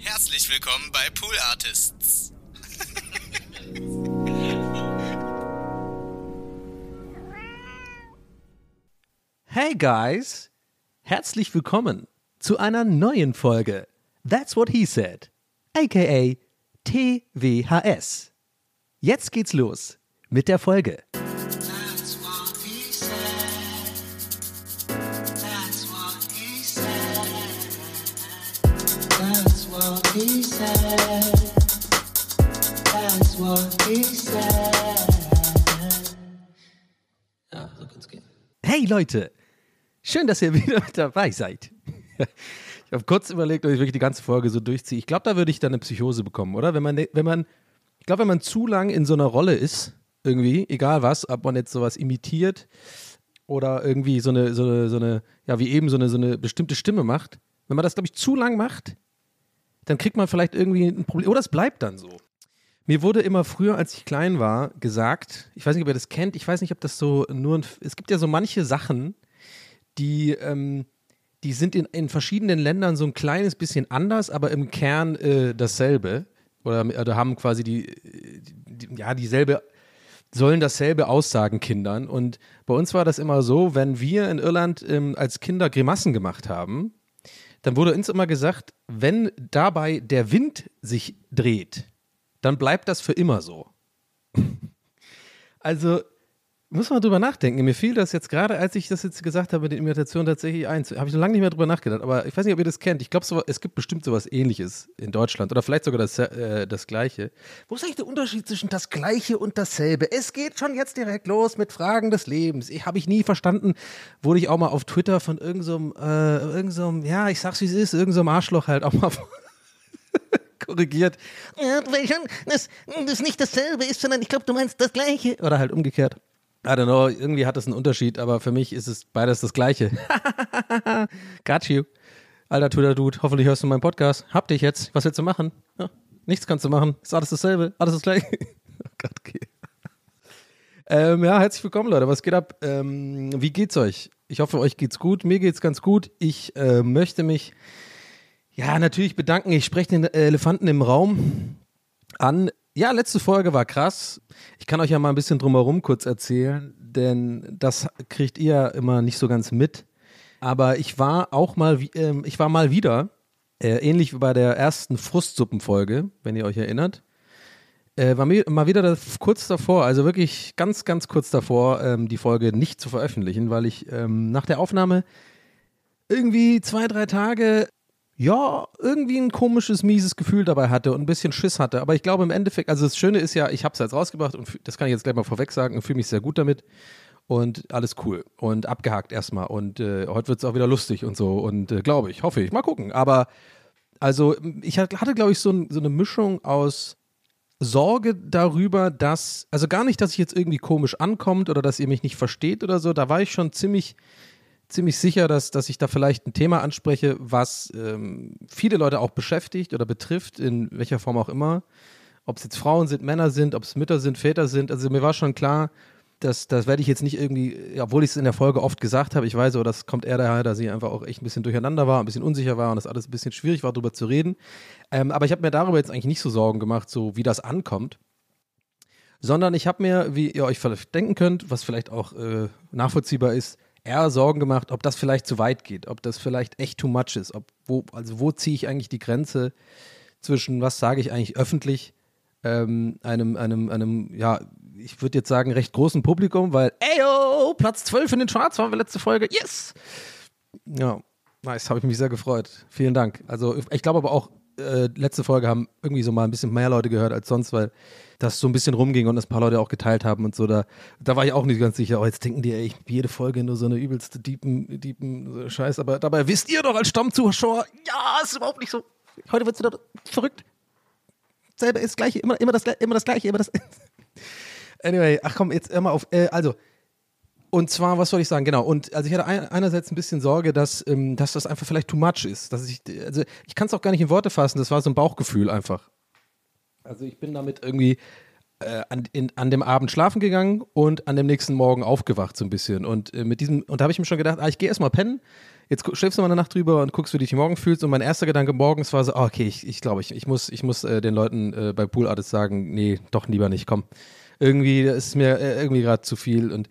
Herzlich willkommen bei Pool Artists. Hey guys, herzlich willkommen zu einer neuen Folge That's What He Said, aka TWHS. Jetzt geht's los mit der Folge. Hey Leute, schön, dass ihr wieder mit dabei seid. Ich habe kurz überlegt, ob ich wirklich die ganze Folge so durchziehe. Ich glaube, da würde ich dann eine Psychose bekommen, oder? Wenn man, wenn man, ich glaube, wenn man zu lang in so einer Rolle ist, irgendwie, egal was, ob man jetzt sowas imitiert oder irgendwie so eine, so eine, so eine, ja, wie eben so eine, so eine bestimmte Stimme macht, wenn man das, glaube ich, zu lang macht, dann kriegt man vielleicht irgendwie ein Problem. Oder es bleibt dann so. Mir wurde immer früher, als ich klein war, gesagt, ich weiß nicht, ob ihr das kennt, ich weiß nicht, ob das so nur ein, es gibt ja so manche Sachen, die, ähm, die sind in, in verschiedenen Ländern so ein kleines bisschen anders, aber im Kern äh, dasselbe. Oder, oder haben quasi die, die, ja, dieselbe, sollen dasselbe aussagen Kindern. Und bei uns war das immer so, wenn wir in Irland ähm, als Kinder Grimassen gemacht haben, dann wurde uns immer gesagt, wenn dabei der Wind sich dreht, dann bleibt das für immer so. Also muss man drüber nachdenken. Mir fiel das jetzt gerade, als ich das jetzt gesagt habe, der Imitation tatsächlich eins. Habe ich noch lange nicht mehr drüber nachgedacht. Aber ich weiß nicht, ob ihr das kennt. Ich glaube, so, es gibt bestimmt sowas ähnliches in Deutschland. Oder vielleicht sogar das, äh, das Gleiche. Wo ist eigentlich der Unterschied zwischen das Gleiche und dasselbe? Es geht schon jetzt direkt los mit Fragen des Lebens. Ich habe ich nie verstanden. Wurde ich auch mal auf Twitter von irgendeinem, so äh, irgend so ja, ich sag's wie es ist, irgendeinem so Arschloch halt auch mal korrigiert. Ja, weil schon, das, das nicht dasselbe ist, sondern ich glaube, du meinst das Gleiche. Oder halt umgekehrt. I don't know, irgendwie hat das einen Unterschied, aber für mich ist es beides das Gleiche. Got you. Alter Twitter Dude, hoffentlich hörst du meinen Podcast. Hab dich jetzt. Was willst du machen? Ja, nichts kannst du machen. Ist alles dasselbe. Alles das Gleiche. oh Gott, okay. Ähm, ja, herzlich willkommen, Leute. Was geht ab? Ähm, wie geht's euch? Ich hoffe, euch geht's gut. Mir geht's ganz gut. Ich äh, möchte mich ja natürlich bedanken. Ich spreche den Elefanten im Raum an. Ja, letzte Folge war krass. Ich kann euch ja mal ein bisschen drumherum kurz erzählen, denn das kriegt ihr immer nicht so ganz mit. Aber ich war auch mal, äh, ich war mal wieder, äh, ähnlich wie bei der ersten Frustsuppenfolge, wenn ihr euch erinnert, äh, war mir mal wieder das, kurz davor, also wirklich ganz, ganz kurz davor, ähm, die Folge nicht zu veröffentlichen, weil ich ähm, nach der Aufnahme irgendwie zwei, drei Tage ja, irgendwie ein komisches, mieses Gefühl dabei hatte und ein bisschen Schiss hatte. Aber ich glaube im Endeffekt, also das Schöne ist ja, ich habe es jetzt rausgebracht und das kann ich jetzt gleich mal vorweg sagen und fühle mich sehr gut damit. Und alles cool und abgehakt erstmal. Und äh, heute wird es auch wieder lustig und so. Und äh, glaube ich, hoffe ich. Mal gucken. Aber also ich hatte, glaube ich, so, ein, so eine Mischung aus Sorge darüber, dass, also gar nicht, dass ich jetzt irgendwie komisch ankommt oder dass ihr mich nicht versteht oder so. Da war ich schon ziemlich ziemlich sicher, dass, dass ich da vielleicht ein Thema anspreche, was ähm, viele Leute auch beschäftigt oder betrifft, in welcher Form auch immer. Ob es jetzt Frauen sind, Männer sind, ob es Mütter sind, Väter sind. Also mir war schon klar, dass das werde ich jetzt nicht irgendwie, obwohl ich es in der Folge oft gesagt habe, ich weiß, aber das kommt eher daher, dass ich einfach auch echt ein bisschen durcheinander war, ein bisschen unsicher war und das alles ein bisschen schwierig war, darüber zu reden. Ähm, aber ich habe mir darüber jetzt eigentlich nicht so Sorgen gemacht, so wie das ankommt. Sondern ich habe mir, wie ihr euch vielleicht denken könnt, was vielleicht auch äh, nachvollziehbar ist, eher Sorgen gemacht, ob das vielleicht zu weit geht, ob das vielleicht echt too much ist, ob wo, also wo ziehe ich eigentlich die Grenze zwischen, was sage ich eigentlich öffentlich, ähm, einem, einem, einem, ja, ich würde jetzt sagen, recht großen Publikum, weil, eyo, Platz 12 in den Charts waren wir letzte Folge, yes! Ja, nice, habe ich mich sehr gefreut. Vielen Dank. Also ich glaube aber auch, äh, letzte Folge haben irgendwie so mal ein bisschen mehr Leute gehört als sonst, weil das so ein bisschen rumging und das ein paar Leute auch geteilt haben und so. Da, da war ich auch nicht ganz sicher. Oh, jetzt denken die, ey, ich jede Folge nur so eine übelste deepen, deepen Scheiß. Aber dabei wisst ihr doch als Stammzuschauer, ja, ist überhaupt nicht so. Heute wird es wieder verrückt. Selber ist das Gleiche, immer, immer, das, immer das Gleiche, immer das. anyway, ach komm, jetzt immer auf. Äh, also, und zwar, was soll ich sagen? Genau. Und also ich hatte ein, einerseits ein bisschen Sorge, dass, ähm, dass das einfach vielleicht too much ist. Dass ich, also ich kann es auch gar nicht in Worte fassen. Das war so ein Bauchgefühl einfach. Also ich bin damit irgendwie äh, an, in, an dem Abend schlafen gegangen und an dem nächsten Morgen aufgewacht so ein bisschen. Und äh, mit diesem, und da habe ich mir schon gedacht, ah, ich gehe erstmal pennen. Jetzt schläfst du mal eine Nacht drüber und guckst, wie du dich morgen fühlst. Und mein erster Gedanke morgens war so, ah, okay, ich, ich glaube, ich, ich muss, ich muss äh, den Leuten äh, bei Pool Artists sagen, nee, doch lieber nicht, komm. Irgendwie ist mir äh, irgendwie gerade zu viel. Und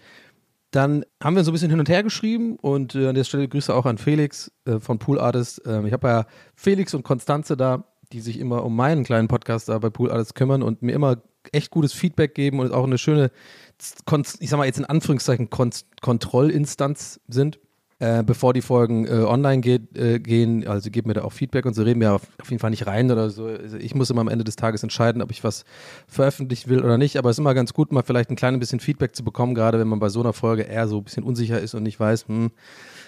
dann haben wir so ein bisschen hin und her geschrieben und äh, an der Stelle Grüße auch an Felix äh, von Pool Artist. Ähm, ich habe ja Felix und Konstanze da, die sich immer um meinen kleinen Podcast da bei Pool Artist kümmern und mir immer echt gutes Feedback geben und auch eine schöne, ich sag mal jetzt in Anführungszeichen, Kon Kontrollinstanz sind. Äh, bevor die Folgen äh, online geht, äh, gehen, also gebt mir da auch Feedback und so reden wir auf, auf jeden Fall nicht rein oder so. Also ich muss immer am Ende des Tages entscheiden, ob ich was veröffentlichen will oder nicht, aber es ist immer ganz gut, mal vielleicht ein kleines bisschen Feedback zu bekommen, gerade wenn man bei so einer Folge eher so ein bisschen unsicher ist und nicht weiß, hm.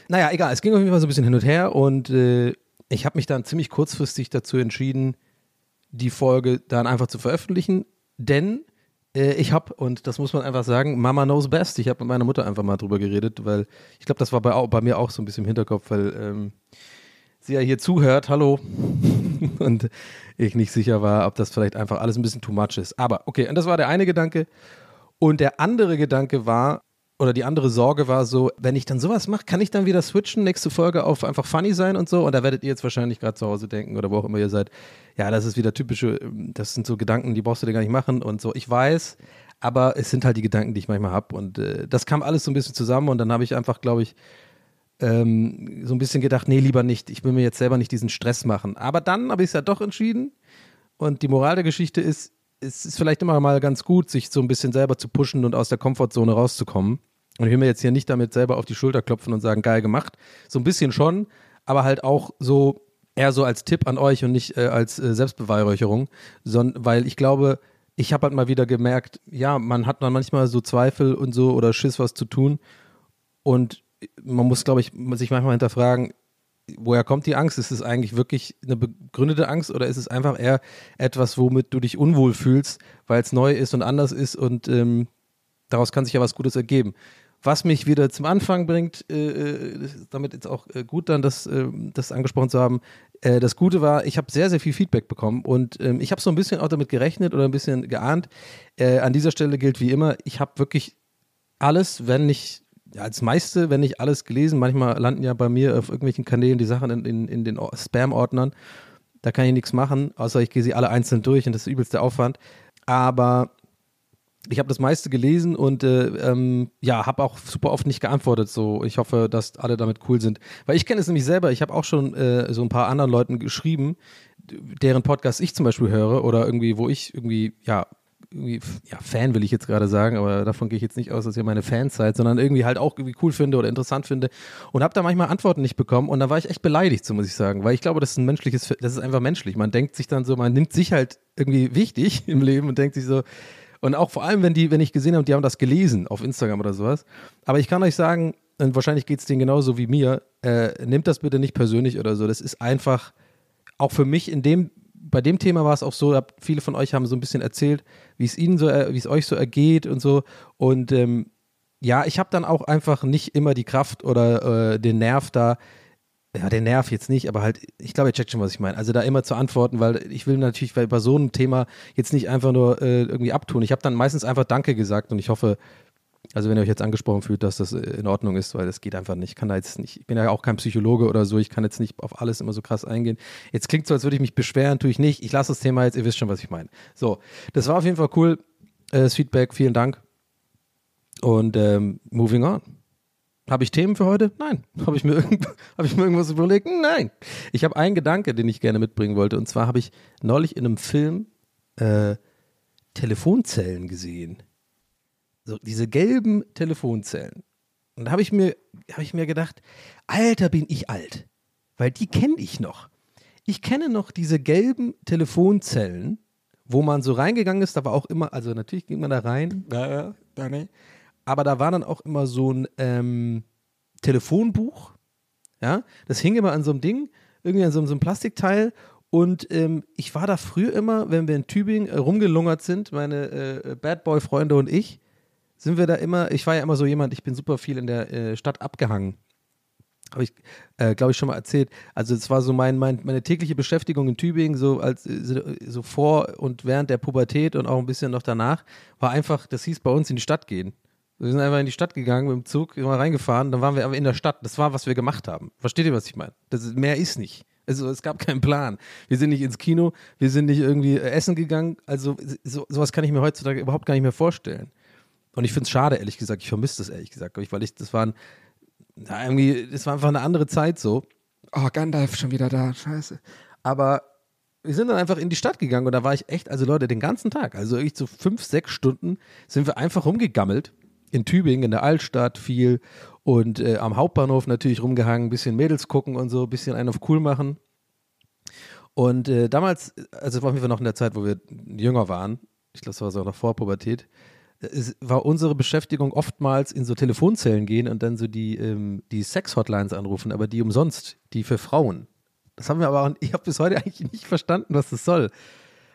Naja, egal, es ging auf jeden Fall so ein bisschen hin und her und äh, ich habe mich dann ziemlich kurzfristig dazu entschieden, die Folge dann einfach zu veröffentlichen, denn ich habe, und das muss man einfach sagen, Mama knows best. Ich habe mit meiner Mutter einfach mal drüber geredet, weil ich glaube, das war bei, bei mir auch so ein bisschen im Hinterkopf, weil ähm, sie ja hier zuhört, hallo, und ich nicht sicher war, ob das vielleicht einfach alles ein bisschen too much ist. Aber okay, und das war der eine Gedanke. Und der andere Gedanke war, oder die andere Sorge war so, wenn ich dann sowas mache, kann ich dann wieder switchen, nächste Folge auf einfach funny sein und so. Und da werdet ihr jetzt wahrscheinlich gerade zu Hause denken oder wo auch immer ihr seid, ja, das ist wieder typische, das sind so Gedanken, die brauchst du dir gar nicht machen und so. Ich weiß, aber es sind halt die Gedanken, die ich manchmal habe. Und äh, das kam alles so ein bisschen zusammen und dann habe ich einfach, glaube ich, ähm, so ein bisschen gedacht, nee, lieber nicht. Ich will mir jetzt selber nicht diesen Stress machen. Aber dann habe ich es ja doch entschieden. Und die Moral der Geschichte ist, es ist vielleicht immer mal ganz gut, sich so ein bisschen selber zu pushen und aus der Komfortzone rauszukommen. Und ich will mir jetzt hier nicht damit selber auf die Schulter klopfen und sagen, geil gemacht. So ein bisschen schon, aber halt auch so eher so als Tipp an euch und nicht äh, als äh, Selbstbeweihräucherung, sondern weil ich glaube, ich habe halt mal wieder gemerkt, ja, man hat dann manchmal so Zweifel und so oder Schiss, was zu tun. Und man muss, glaube ich, sich manchmal hinterfragen, woher kommt die Angst? Ist es eigentlich wirklich eine begründete Angst oder ist es einfach eher etwas, womit du dich unwohl fühlst, weil es neu ist und anders ist und ähm, daraus kann sich ja was Gutes ergeben. Was mich wieder zum Anfang bringt, äh, äh, damit jetzt auch äh, gut dann das, äh, das angesprochen zu haben, äh, das Gute war, ich habe sehr, sehr viel Feedback bekommen und ähm, ich habe so ein bisschen auch damit gerechnet oder ein bisschen geahnt. Äh, an dieser Stelle gilt wie immer, ich habe wirklich alles, wenn nicht, ja, als meiste, wenn nicht alles gelesen. Manchmal landen ja bei mir auf irgendwelchen Kanälen die Sachen in, in, in den Or- Spam-Ordnern. Da kann ich nichts machen, außer ich gehe sie alle einzeln durch und das ist übelste Aufwand. Aber ich habe das meiste gelesen und äh, ähm, ja, habe auch super oft nicht geantwortet. So, ich hoffe, dass alle damit cool sind, weil ich kenne es nämlich selber. Ich habe auch schon äh, so ein paar anderen Leuten geschrieben, deren Podcast ich zum Beispiel höre oder irgendwie, wo ich irgendwie ja irgendwie, ja, Fan will ich jetzt gerade sagen, aber davon gehe ich jetzt nicht aus, dass ihr meine Fans seid, sondern irgendwie halt auch irgendwie cool finde oder interessant finde und habe da manchmal Antworten nicht bekommen und da war ich echt beleidigt, so muss ich sagen, weil ich glaube, das ist ein menschliches, das ist einfach menschlich. Man denkt sich dann so, man nimmt sich halt irgendwie wichtig im Leben und denkt sich so, und auch vor allem, wenn die, wenn ich gesehen habe, die haben das gelesen auf Instagram oder sowas. Aber ich kann euch sagen, und wahrscheinlich geht es denen genauso wie mir, äh, nehmt das bitte nicht persönlich oder so. Das ist einfach, auch für mich in dem, bei dem Thema war es auch so, viele von euch haben so ein bisschen erzählt, wie es ihnen so, äh, wie es euch so ergeht und so. Und ähm, ja, ich habe dann auch einfach nicht immer die Kraft oder äh, den Nerv da, ja, den Nerv jetzt nicht, aber halt, ich glaube, ihr checkt schon, was ich meine. Also da immer zu antworten, weil ich will natürlich bei, bei so einem Thema jetzt nicht einfach nur äh, irgendwie abtun. Ich habe dann meistens einfach Danke gesagt und ich hoffe, also wenn ihr euch jetzt angesprochen fühlt, dass das äh, in Ordnung ist, weil das geht einfach nicht. Ich kann da jetzt nicht, ich bin ja auch kein Psychologe oder so, ich kann jetzt nicht auf alles immer so krass eingehen. Jetzt klingt so, als würde ich mich beschweren, tue ich nicht. Ich lasse das Thema jetzt, ihr wisst schon, was ich meine. So, das war auf jeden Fall cool. Äh, das Feedback, vielen Dank. Und ähm, moving on. Habe ich Themen für heute? Nein. Habe ich, mir irgend- habe ich mir irgendwas überlegt? Nein. Ich habe einen Gedanke, den ich gerne mitbringen wollte. Und zwar habe ich neulich in einem Film äh, Telefonzellen gesehen. So, diese gelben Telefonzellen. Und da habe ich, mir- habe ich mir gedacht, Alter, bin ich alt. Weil die kenne ich noch. Ich kenne noch diese gelben Telefonzellen, wo man so reingegangen ist. Da war auch immer, also natürlich ging man da rein. Ja, ja, da ne. Aber da war dann auch immer so ein ähm, Telefonbuch. Ja, das hing immer an so einem Ding, irgendwie an so, einem- so einem Plastikteil. Und ähm, ich war da früher immer, wenn wir in Tübingen äh, rumgelungert sind, meine äh, Bad Boy-Freunde und ich, sind wir da immer, ich war ja immer so jemand, ich bin super viel in der äh, Stadt abgehangen. habe ich, äh, glaube ich, schon mal erzählt. Also es war so mein, mein, meine tägliche Beschäftigung in Tübingen, so als äh, so vor und während der Pubertät und auch ein bisschen noch danach, war einfach, das hieß bei uns in die Stadt gehen. Wir sind einfach in die Stadt gegangen mit dem Zug, sind mal reingefahren, dann waren wir aber in der Stadt. Das war, was wir gemacht haben. Versteht ihr, was ich meine? Das ist, mehr ist nicht. Also es gab keinen Plan. Wir sind nicht ins Kino, wir sind nicht irgendwie äh, essen gegangen. Also so, sowas kann ich mir heutzutage überhaupt gar nicht mehr vorstellen. Und ich finde es schade, ehrlich gesagt. Ich vermisse das ehrlich gesagt, weil ich, das waren, ja, irgendwie, das war einfach eine andere Zeit so. Oh, Gandalf schon wieder da, scheiße. Aber wir sind dann einfach in die Stadt gegangen und da war ich echt, also Leute, den ganzen Tag, also wirklich so fünf, sechs Stunden sind wir einfach rumgegammelt in Tübingen, in der Altstadt viel und äh, am Hauptbahnhof natürlich rumgehangen, ein bisschen Mädels gucken und so, ein bisschen einen auf cool machen. Und äh, damals, also waren wir noch in der Zeit, wo wir jünger waren, ich glaube, das war so noch vor Pubertät, es war unsere Beschäftigung oftmals in so Telefonzellen gehen und dann so die, ähm, die Sex-Hotlines anrufen, aber die umsonst, die für Frauen. Das haben wir aber, auch, ich habe bis heute eigentlich nicht verstanden, was das soll.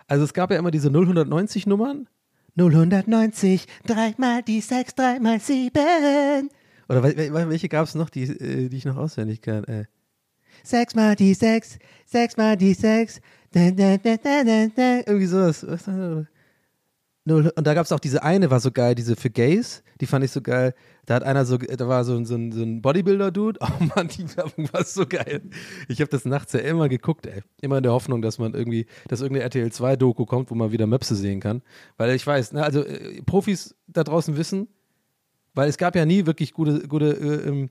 Also es gab ja immer diese 090 Nummern 090, dreimal die 6, dreimal 7. Oder welche gab es noch, die, äh, die ich noch auswendig kann? Äh. Sechs mal die 6, sechs mal die 6. Irgendwie sowas. Und da gab es auch diese eine, war so geil, diese für Gays, die fand ich so geil. Da hat einer so, da war so, so, so ein Bodybuilder-Dude. Oh Mann, die Werbung war so geil. Ich habe das nachts ja immer geguckt, ey. Immer in der Hoffnung, dass man irgendwie, dass irgendeine RTL 2-Doku kommt, wo man wieder Möpse sehen kann. Weil ich weiß, ne, also äh, Profis da draußen wissen, weil es gab ja nie wirklich gute, gute, äh, ähm,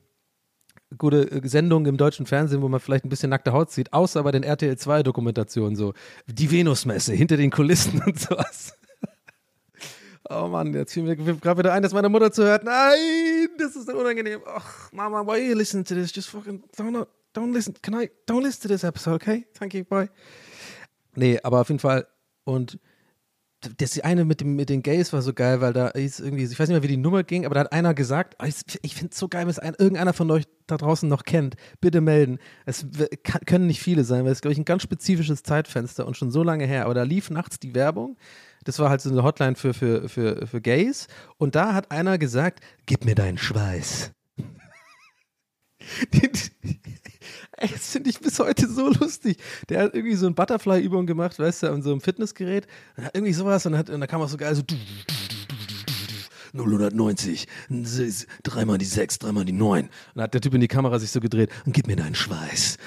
gute äh, Sendungen im deutschen Fernsehen, wo man vielleicht ein bisschen nackte Haut sieht, außer bei den RTL 2-Dokumentationen so. Die Venusmesse hinter den Kulissen und sowas. Oh Mann, jetzt fiel mir gerade wieder ein, dass meine Mutter zuhört. Nein, das ist so unangenehm. Ach, Mama, why you listening to this? Just fucking don't, don't listen. Can I, don't listen to this episode, okay? Thank you, bye. Nee, aber auf jeden Fall. Und das eine mit, dem, mit den Gays war so geil, weil da ist irgendwie, ich weiß nicht mehr, wie die Nummer ging, aber da hat einer gesagt, oh, ich, ich finde es so geil, wenn es ein, irgendeiner von euch da draußen noch kennt, bitte melden. Es kann, können nicht viele sein, weil es, glaube ich, ein ganz spezifisches Zeitfenster und schon so lange her. Aber da lief nachts die Werbung das war halt so eine Hotline für, für, für, für Gays. Und da hat einer gesagt, gib mir deinen Schweiß. das finde ich bis heute so lustig. Der hat irgendwie so eine Butterfly-Übung gemacht, weißt du, an so einem Fitnessgerät. Und hat irgendwie sowas und, hat, und da kam auch so geil so 090, dreimal die 6, dreimal die 9. Und dann hat der Typ in die Kamera sich so gedreht und gib mir deinen Schweiß.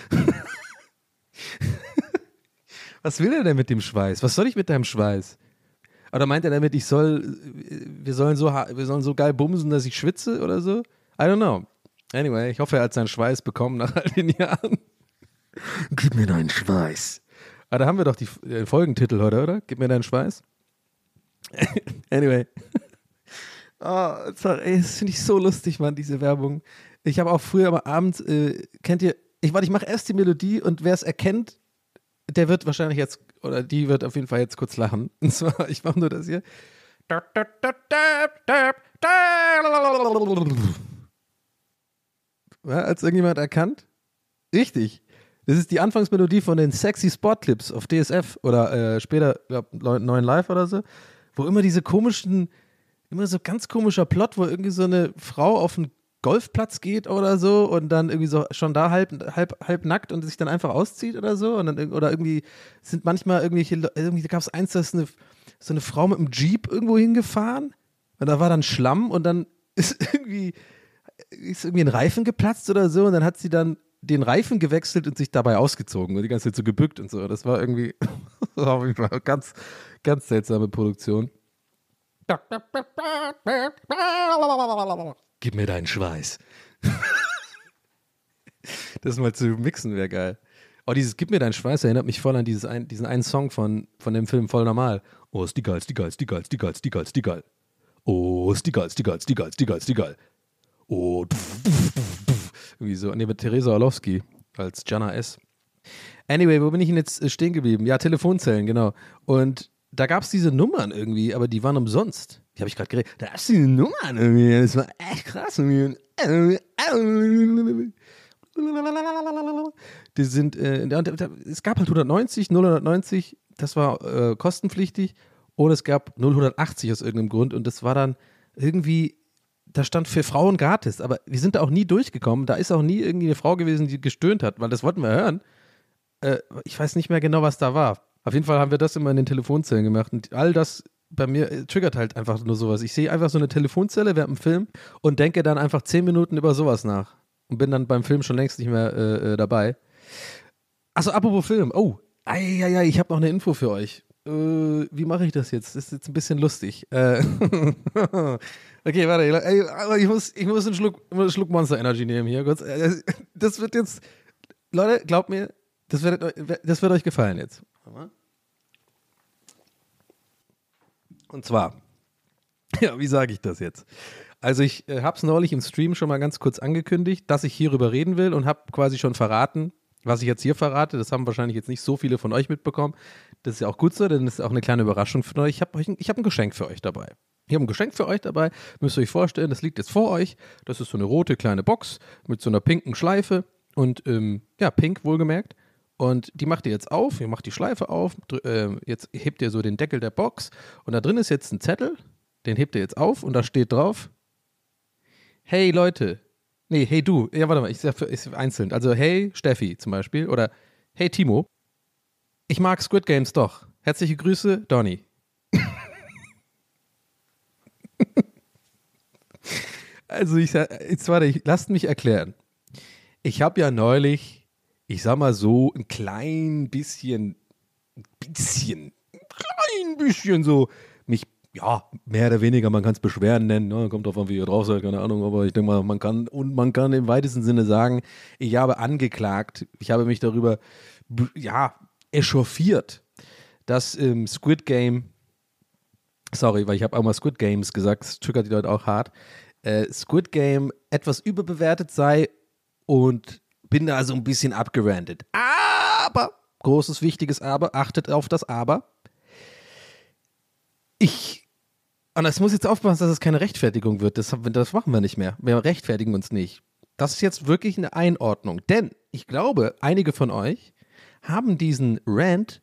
Was will er denn mit dem Schweiß? Was soll ich mit deinem Schweiß? Oder meint er damit, ich soll, wir sollen so, wir sollen so geil bumsen, dass ich schwitze oder so? I don't know. Anyway, ich hoffe, er hat seinen Schweiß bekommen nach all den Jahren. Gib mir deinen Schweiß. Ah, da haben wir doch die, den Folgentitel heute, oder? Gib mir deinen Schweiß. anyway. Oh, sorry, das finde ich so lustig, Mann, diese Werbung. Ich habe auch früher am Abend, äh, kennt ihr, ich warte, ich mache erst die Melodie und wer es erkennt, der wird wahrscheinlich jetzt oder die wird auf jeden Fall jetzt kurz lachen. Und zwar, ich mache nur das hier. Als irgendjemand erkannt? Richtig. Das ist die Anfangsmelodie von den Sexy Sport Clips auf DSF oder äh, später, glaub, 9 Live oder so, wo immer diese komischen, immer so ganz komischer Plot, wo irgendwie so eine Frau auf einen Golfplatz geht oder so und dann irgendwie so schon da halb, halb, halb nackt und sich dann einfach auszieht oder so. Und dann, oder irgendwie sind manchmal irgendwelche, irgendwie gab es eins, da ist eine, so eine Frau mit einem Jeep irgendwo hingefahren und da war dann Schlamm und dann ist irgendwie, ist irgendwie ein Reifen geplatzt oder so und dann hat sie dann den Reifen gewechselt und sich dabei ausgezogen und die ganze Zeit so gebückt und so. Das war irgendwie ganz, ganz seltsame Produktion. Gib mir deinen Schweiß. das mal zu mixen wäre geil. Oh, dieses Gib mir deinen Schweiß erinnert mich voll an dieses ein, diesen einen Song von, von dem Film Voll Normal. Oh, ist die geil, ist die geil, ist die geil, ist die geil, ist die geil, ist die geil. Oh, ist die geil, ist die geil, ist die geil, ist die geil, ist die geil. Oh, pf, pf, pf, irgendwie so. Nee, mit Theresa Orlowski als Jana S. Anyway, wo bin ich denn jetzt äh, stehen geblieben? Ja, Telefonzellen, genau. Und da gab es diese Nummern irgendwie, aber die waren umsonst. Die habe ich gerade geredet. Da hast du diese Nummern irgendwie. Das war echt krass. Die sind, äh, es gab halt 190, 090, das war äh, kostenpflichtig. Und es gab 080 aus irgendeinem Grund. Und das war dann irgendwie, da stand für Frauen gratis, aber wir sind da auch nie durchgekommen. Da ist auch nie irgendwie eine Frau gewesen, die gestöhnt hat, weil das wollten wir hören. Äh, ich weiß nicht mehr genau, was da war. Auf jeden Fall haben wir das immer in den Telefonzellen gemacht und all das bei mir äh, triggert halt einfach nur sowas. Ich sehe einfach so eine Telefonzelle während dem Film und denke dann einfach zehn Minuten über sowas nach und bin dann beim Film schon längst nicht mehr äh, äh, dabei. Achso, apropos Film. Oh, ja, ja, ich habe noch eine Info für euch. Äh, wie mache ich das jetzt? Das ist jetzt ein bisschen lustig. Äh, okay, warte. Ey, ich muss, ich muss einen Schluck, einen Schluck Monster Energy nehmen hier. Äh, Das wird jetzt, Leute, glaubt mir, das wird, das wird euch gefallen jetzt. Und zwar, ja, wie sage ich das jetzt? Also ich äh, habe es neulich im Stream schon mal ganz kurz angekündigt, dass ich hierüber reden will und habe quasi schon verraten, was ich jetzt hier verrate. Das haben wahrscheinlich jetzt nicht so viele von euch mitbekommen. Das ist ja auch gut so, denn das ist auch eine kleine Überraschung für euch. Ich habe hab ein Geschenk für euch dabei. Ich habe ein Geschenk für euch dabei. Müsst ihr euch vorstellen, das liegt jetzt vor euch. Das ist so eine rote kleine Box mit so einer pinken Schleife und ähm, ja, pink wohlgemerkt. Und die macht ihr jetzt auf, ihr macht die Schleife auf, äh, jetzt hebt ihr so den Deckel der Box und da drin ist jetzt ein Zettel, den hebt ihr jetzt auf und da steht drauf, hey Leute, nee, hey du, ja warte mal, ich sag ich einzeln, also hey Steffi zum Beispiel oder hey Timo, ich mag Squid Games doch. Herzliche Grüße, Donny. also ich sag, jetzt warte, ich, lasst mich erklären. Ich habe ja neulich, ich sag mal so, ein klein bisschen, ein bisschen, ein klein bisschen so, mich, ja, mehr oder weniger, man kann es Beschwerden nennen, ne? kommt drauf an, wie ihr drauf seid, keine Ahnung, aber ich denke mal, man kann, und man kann im weitesten Sinne sagen, ich habe angeklagt, ich habe mich darüber, ja, echauffiert, dass ähm, Squid Game, sorry, weil ich habe auch mal Squid Games gesagt, das triggert die Leute auch hart, äh, Squid Game etwas überbewertet sei und bin da so ein bisschen abgerandet. Aber, großes, wichtiges Aber, achtet auf das Aber. Ich, und das muss jetzt aufpassen, dass es keine Rechtfertigung wird. Das, das machen wir nicht mehr. Wir rechtfertigen uns nicht. Das ist jetzt wirklich eine Einordnung. Denn ich glaube, einige von euch haben diesen Rant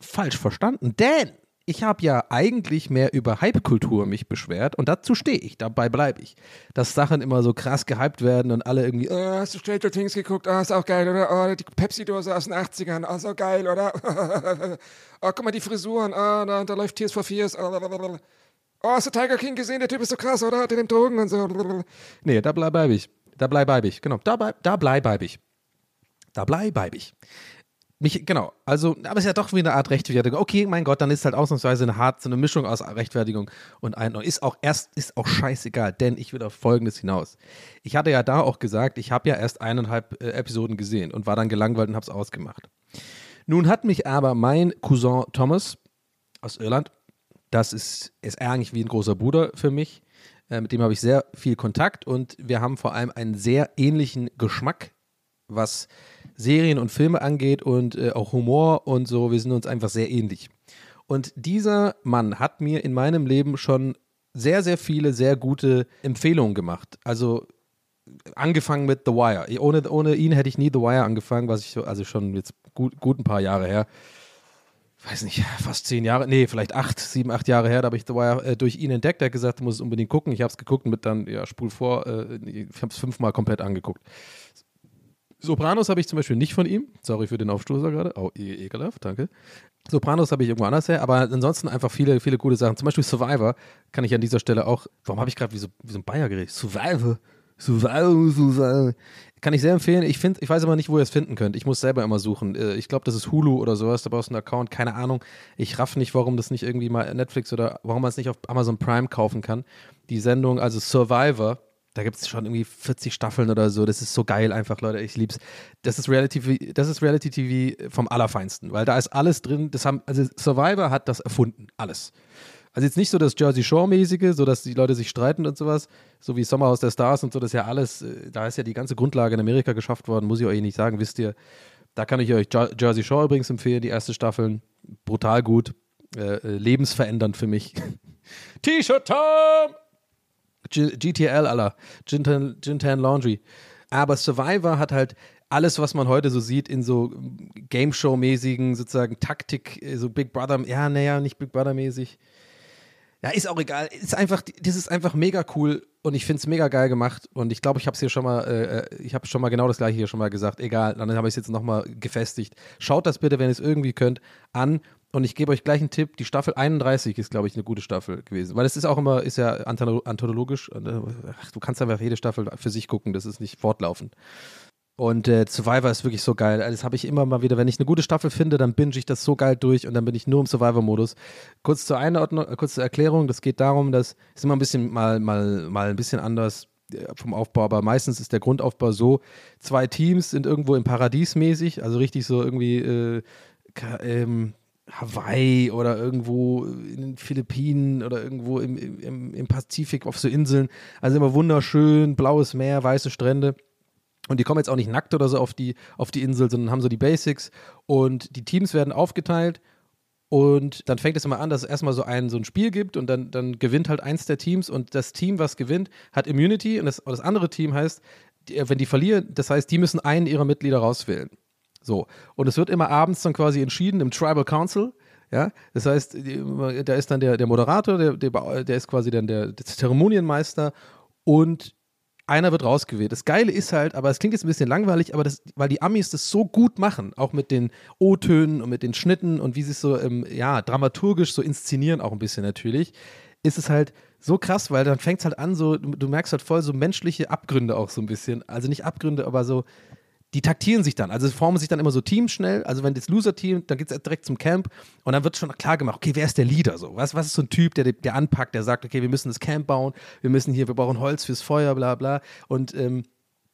falsch verstanden. Denn ich habe ja eigentlich mehr über Hype-Kultur mich beschwert und dazu stehe ich, dabei bleibe ich. Dass Sachen immer so krass gehypt werden und alle irgendwie, oh, hast du Stranger Things geguckt? Ah, ist auch geil, oder? Oh, die Pepsi-Dose aus den 80ern, oh, so geil, oder? oh, guck mal, die Frisuren, ah, da, da läuft Tears for Fears. Oh, hast du Tiger King gesehen? Der Typ ist so krass, oder? Der nimmt Drogen und so. Nee, da bleibe ich. Da bleibe ich, genau. Da, bleib- da bleibe ich. Da bleibe ich. Mich, genau, also, aber es ist ja doch wie eine Art Rechtfertigung. Okay, mein Gott, dann ist halt ausnahmsweise eine hart, so eine Mischung aus Rechtfertigung und Einordnung. Ist auch erst, ist auch scheißegal, denn ich will auf Folgendes hinaus. Ich hatte ja da auch gesagt, ich habe ja erst eineinhalb äh, Episoden gesehen und war dann gelangweilt und habe es ausgemacht. Nun hat mich aber mein Cousin Thomas aus Irland, das ist, ist eigentlich wie ein großer Bruder für mich, äh, mit dem habe ich sehr viel Kontakt und wir haben vor allem einen sehr ähnlichen Geschmack, was Serien und Filme angeht und äh, auch Humor und so. Wir sind uns einfach sehr ähnlich. Und dieser Mann hat mir in meinem Leben schon sehr, sehr viele sehr gute Empfehlungen gemacht. Also angefangen mit The Wire. Ohne, ohne ihn hätte ich nie The Wire angefangen, was ich so, also schon jetzt gut, gut ein paar Jahre her. Weiß nicht, fast zehn Jahre, nee, vielleicht acht, sieben, acht Jahre her, da habe ich The Wire äh, durch ihn entdeckt. Er hat gesagt, du musst es unbedingt gucken. Ich habe es geguckt mit dann, ja, spul vor, äh, ich habe es fünfmal komplett angeguckt. Sopranos habe ich zum Beispiel nicht von ihm. Sorry für den Aufstoßer gerade. Oh, ekelhaft, danke. Sopranos habe ich irgendwo anders her, aber ansonsten einfach viele, viele gute Sachen. Zum Beispiel Survivor kann ich an dieser Stelle auch. Warum habe ich gerade wie so, wie so ein Bayer geredet? Survivor. Survivor, Survivor. Kann ich sehr empfehlen. Ich finde, ich weiß aber nicht, wo ihr es finden könnt. Ich muss selber immer suchen. Äh, Ich glaube, das ist Hulu oder sowas. Da brauchst du einen Account. Keine Ahnung. Ich raff nicht, warum das nicht irgendwie mal Netflix oder warum man es nicht auf Amazon Prime kaufen kann. Die Sendung, also Survivor, da gibt es schon irgendwie 40 Staffeln oder so. Das ist so geil einfach, Leute. Ich lieb's. Das ist Reality, das ist Reality TV vom Allerfeinsten, weil da ist alles drin. Das haben, also Survivor hat das erfunden. Alles. Also jetzt nicht so das Jersey Shore-mäßige, so dass die Leute sich streiten und sowas, so wie Sommerhaus der Stars und so, das ist ja alles, äh, da ist ja die ganze Grundlage in Amerika geschafft worden, muss ich euch nicht sagen, wisst ihr. Da kann ich euch Jer- Jersey Shore übrigens empfehlen, die erste Staffeln. Brutal gut, äh, äh, lebensverändernd für mich. T-Shirt-Time! G GTL, Alter. Gintan, Laundry. Aber Survivor hat halt alles, was man heute so sieht in so Game Show-mäßigen, sozusagen Taktik, äh, so Big Brother, ja, naja, nicht Big Brother-mäßig. Ja, ist auch egal. Ist einfach, das ist einfach mega cool und ich finde es mega geil gemacht. Und ich glaube, ich habe es hier schon mal, äh, ich habe schon mal genau das gleiche hier schon mal gesagt. Egal, dann habe ich es jetzt nochmal gefestigt. Schaut das bitte, wenn ihr es irgendwie könnt, an. Und ich gebe euch gleich einen Tipp. Die Staffel 31 ist, glaube ich, eine gute Staffel gewesen. Weil es ist auch immer, ist ja antholo- anthologisch. Äh, ach, du kannst einfach jede Staffel für sich gucken. Das ist nicht fortlaufend. Und äh, Survivor ist wirklich so geil. Das habe ich immer mal wieder. Wenn ich eine gute Staffel finde, dann binge ich das so geil durch und dann bin ich nur im Survivor-Modus. Kurz zur Einordnung, äh, kurz zur Erklärung. Das geht darum, dass ist immer ein bisschen mal, mal, mal ein bisschen anders äh, vom Aufbau, aber meistens ist der Grundaufbau so: zwei Teams sind irgendwo im Paradies mäßig, also richtig so irgendwie äh, ähm, Hawaii oder irgendwo in den Philippinen oder irgendwo im, im, im Pazifik auf so Inseln. Also immer wunderschön, blaues Meer, weiße Strände. Und die kommen jetzt auch nicht nackt oder so auf die, auf die Insel, sondern haben so die Basics. Und die Teams werden aufgeteilt. Und dann fängt es immer an, dass es erstmal so ein, so ein Spiel gibt und dann, dann gewinnt halt eins der Teams. Und das Team, was gewinnt, hat Immunity. Und das, das andere Team heißt, wenn die verlieren, das heißt, die müssen einen ihrer Mitglieder rauswählen. So. Und es wird immer abends dann quasi entschieden im Tribal Council. Ja, das heißt, da ist dann der, der Moderator, der, der, der ist quasi dann der, der Zeremonienmeister und einer wird rausgewählt. Das Geile ist halt, aber es klingt jetzt ein bisschen langweilig, aber das, weil die Amis das so gut machen, auch mit den O-Tönen und mit den Schnitten und wie sie es so, ähm, ja, dramaturgisch so inszenieren, auch ein bisschen natürlich, ist es halt so krass, weil dann fängt es halt an, so, du, du merkst halt voll so menschliche Abgründe auch so ein bisschen. Also nicht Abgründe, aber so, die taktieren sich dann. Also formen sich dann immer so Teams schnell. Also wenn das Loser-Team, dann geht es direkt zum Camp und dann wird schon klar gemacht, okay, wer ist der Leader so? Was, was ist so ein Typ, der, der anpackt, der sagt, okay, wir müssen das Camp bauen, wir müssen hier, wir brauchen Holz fürs Feuer, bla bla. Und ähm,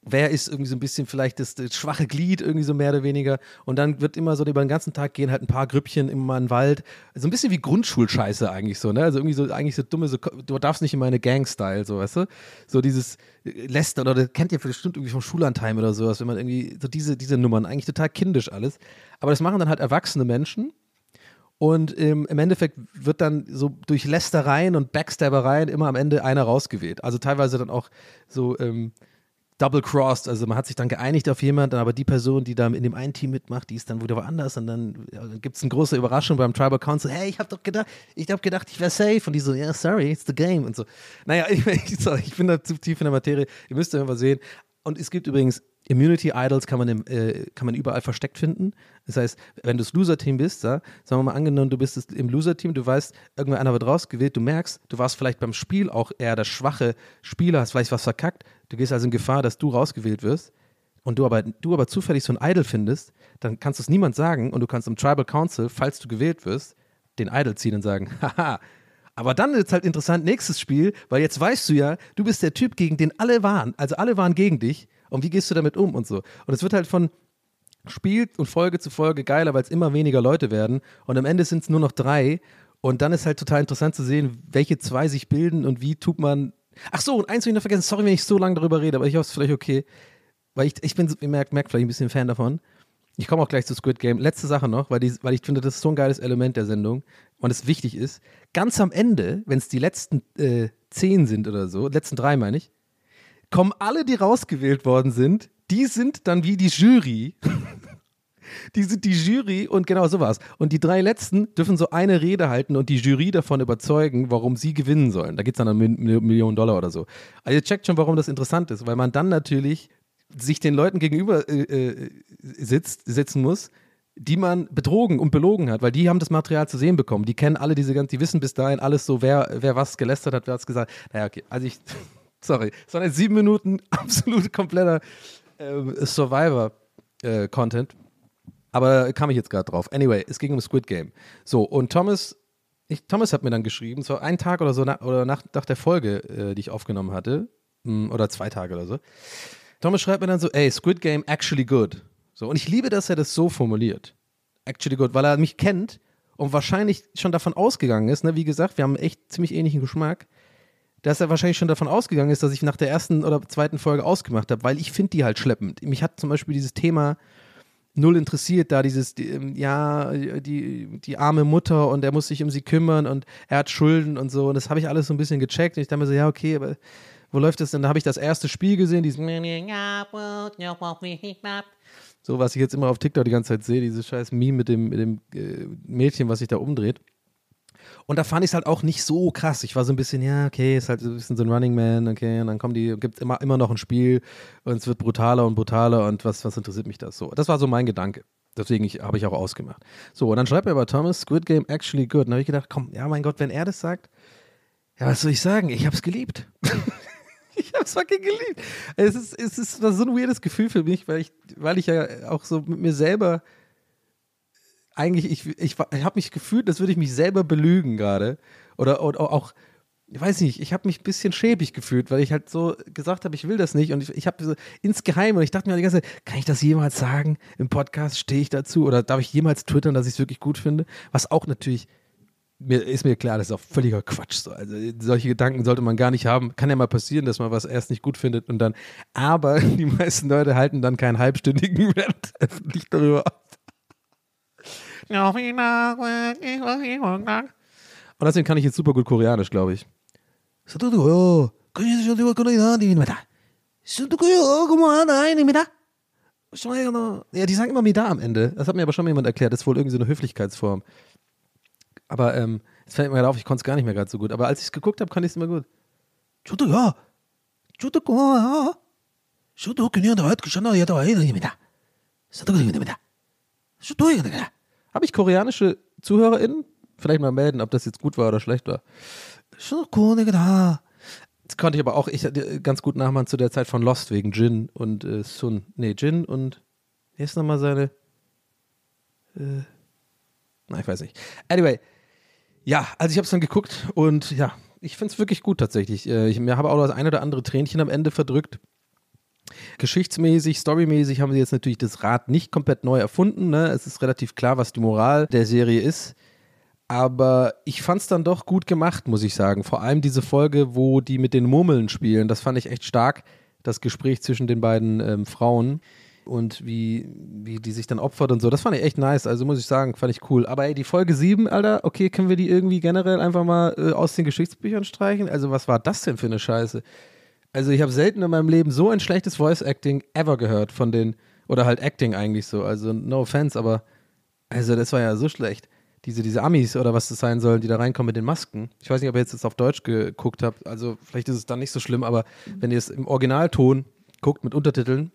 wer ist irgendwie so ein bisschen vielleicht das, das schwache Glied, irgendwie so mehr oder weniger. Und dann wird immer so über den ganzen Tag gehen halt ein paar Grüppchen immer in den Wald. So ein bisschen wie Grundschulscheiße eigentlich so, ne? Also irgendwie so, eigentlich so dumme, so, du darfst nicht in meine Gang-Style, so, weißt du? So dieses Lästern oder das kennt ihr bestimmt irgendwie vom Schullandheim oder sowas, wenn man irgendwie so diese, diese Nummern, eigentlich total kindisch alles. Aber das machen dann halt erwachsene Menschen. Und ähm, im Endeffekt wird dann so durch Lästereien und Backstabbereien immer am Ende einer rausgewählt. Also teilweise dann auch so ähm, double-crossed. Also man hat sich dann geeinigt auf jemanden, aber die Person, die da in dem einen Team mitmacht, die ist dann wieder woanders und dann gibt es eine große Überraschung beim Tribal Council. Hey, ich habe doch gedacht, ich habe gedacht, ich wäre safe. Und die so, ja, yeah, sorry, it's the game und so. Naja, ich, ich, ich bin da zu tief in der Materie. Ihr müsst ja mal sehen. Und es gibt übrigens Immunity Idols kann man, im, äh, kann man überall versteckt finden. Das heißt, wenn du das Loser-Team bist, ja, sagen wir mal angenommen, du bist im Loser-Team, du weißt, irgendwer einer wird rausgewählt, du merkst, du warst vielleicht beim Spiel auch eher der schwache Spieler, hast vielleicht was verkackt, du gehst also in Gefahr, dass du rausgewählt wirst und du aber, du aber zufällig so ein Idol findest, dann kannst du es niemand sagen und du kannst im Tribal Council, falls du gewählt wirst, den Idol ziehen und sagen, haha, aber dann ist halt interessant, nächstes Spiel, weil jetzt weißt du ja, du bist der Typ, gegen den alle waren. Also alle waren gegen dich. Und wie gehst du damit um und so? Und es wird halt von Spiel und Folge zu Folge geiler, weil es immer weniger Leute werden. Und am Ende sind es nur noch drei. Und dann ist halt total interessant zu sehen, welche zwei sich bilden und wie tut man. Ach so, und eins habe ich noch vergessen. Sorry, wenn ich so lange darüber rede, aber ich hoffe, es ist vielleicht okay. Weil ich, ich bin, ihr merkt, merkt vielleicht ein bisschen Fan davon. Ich komme auch gleich zu Squid Game. Letzte Sache noch, weil, die, weil ich finde, das ist so ein geiles Element der Sendung und es wichtig ist. Ganz am Ende, wenn es die letzten äh, zehn sind oder so, letzten drei meine ich, kommen alle, die rausgewählt worden sind, die sind dann wie die Jury. die sind die Jury und genau so war's. Und die drei letzten dürfen so eine Rede halten und die Jury davon überzeugen, warum sie gewinnen sollen. Da geht es dann um Mil- Millionen Dollar oder so. Also ihr checkt schon, warum das interessant ist, weil man dann natürlich sich den Leuten gegenüber äh, äh, sitzt, sitzen muss, die man betrogen und belogen hat, weil die haben das Material zu sehen bekommen. Die kennen alle diese ganzen, die wissen bis dahin alles so, wer, wer was gelästert hat, wer hat's gesagt. Naja, okay. Also ich, sorry, es waren jetzt sieben Minuten absolut kompletter ähm, Survivor-Content. Aber da kam ich jetzt gerade drauf. Anyway, es ging um Squid Game. So, und Thomas, ich, Thomas hat mir dann geschrieben, so einen Tag oder so nach, oder nach, nach der Folge, äh, die ich aufgenommen hatte, mh, oder zwei Tage oder so. Thomas schreibt mir dann so, ey, Squid Game actually good. So, und ich liebe, dass er das so formuliert. Actually good, weil er mich kennt und wahrscheinlich schon davon ausgegangen ist, ne, wie gesagt, wir haben echt ziemlich ähnlichen Geschmack, dass er wahrscheinlich schon davon ausgegangen ist, dass ich nach der ersten oder zweiten Folge ausgemacht habe, weil ich finde die halt schleppend. Mich hat zum Beispiel dieses Thema null interessiert, da dieses, die, ähm, ja, die, die arme Mutter und er muss sich um sie kümmern und er hat Schulden und so und das habe ich alles so ein bisschen gecheckt und ich dachte mir so, ja, okay, aber wo läuft das denn? Da habe ich das erste Spiel gesehen, dieses so, was ich jetzt immer auf TikTok die ganze Zeit sehe, dieses scheiß Meme mit dem, mit dem äh, Mädchen, was sich da umdreht. Und da fand ich es halt auch nicht so krass. Ich war so ein bisschen, ja, okay, ist halt ein bisschen so ein Running Man, okay, und dann kommen die, gibt immer, immer noch ein Spiel und es wird brutaler und brutaler und was, was interessiert mich das so? Das war so mein Gedanke. Deswegen habe ich auch ausgemacht. So, und dann schreibt er aber Thomas, Squid Game actually good. Und dann habe ich gedacht, komm, ja, mein Gott, wenn er das sagt, ja, was soll ich sagen? Ich habe es geliebt. ich habe es fucking geliebt. Es ist, es ist so ein weirdes Gefühl für mich, weil ich, weil ich ja auch so mit mir selber eigentlich, ich, ich, ich habe mich gefühlt, als würde ich mich selber belügen gerade. Oder, oder auch, ich weiß nicht, ich habe mich ein bisschen schäbig gefühlt, weil ich halt so gesagt habe, ich will das nicht. Und ich, ich habe so insgeheim, und ich dachte mir die ganze Zeit, kann ich das jemals sagen im Podcast? Stehe ich dazu? Oder darf ich jemals twittern, dass ich es wirklich gut finde? Was auch natürlich, mir ist mir klar, das ist auch völliger Quatsch. So. Also solche Gedanken sollte man gar nicht haben. Kann ja mal passieren, dass man was erst nicht gut findet und dann, aber die meisten Leute halten dann keinen halbstündigen Rant öffentlich darüber ab. Und deswegen kann ich jetzt super gut Koreanisch, glaube ich. Ja, die sagen immer Mida am Ende. Das hat mir aber schon mal jemand erklärt. Das ist wohl irgendwie so eine Höflichkeitsform. Aber ähm, jetzt fällt mir gerade auf, ich konnte es gar nicht mehr gerade so gut. Aber als ich es geguckt habe, kann ich es immer gut. Habe ich koreanische ZuhörerInnen? Vielleicht mal melden, ob das jetzt gut war oder schlecht war. Schon Kone da. Das konnte ich aber auch ich äh, ganz gut nachmachen zu der Zeit von Lost wegen Jin und äh, Sun. Nee, Jin und. Hier ist nochmal seine. Äh, na, ich weiß nicht. Anyway. Ja, also ich habe es dann geguckt und ja, ich finde es wirklich gut tatsächlich. Äh, ich habe auch das ein oder andere Tränchen am Ende verdrückt. Geschichtsmäßig, storymäßig haben sie jetzt natürlich das Rad nicht komplett neu erfunden. Ne? Es ist relativ klar, was die Moral der Serie ist. Aber ich fand es dann doch gut gemacht, muss ich sagen. Vor allem diese Folge, wo die mit den Murmeln spielen, das fand ich echt stark. Das Gespräch zwischen den beiden ähm, Frauen und wie, wie die sich dann opfert und so. Das fand ich echt nice. Also muss ich sagen, fand ich cool. Aber ey, die Folge 7, Alter, okay, können wir die irgendwie generell einfach mal äh, aus den Geschichtsbüchern streichen? Also was war das denn für eine Scheiße? Also ich habe selten in meinem Leben so ein schlechtes Voice Acting ever gehört von den, oder halt Acting eigentlich so. Also no offense, aber also das war ja so schlecht. Diese, diese Amis oder was das sein soll, die da reinkommen mit den Masken. Ich weiß nicht, ob ihr jetzt das auf Deutsch geguckt habt. Also vielleicht ist es dann nicht so schlimm, aber wenn ihr es im Originalton guckt mit Untertiteln,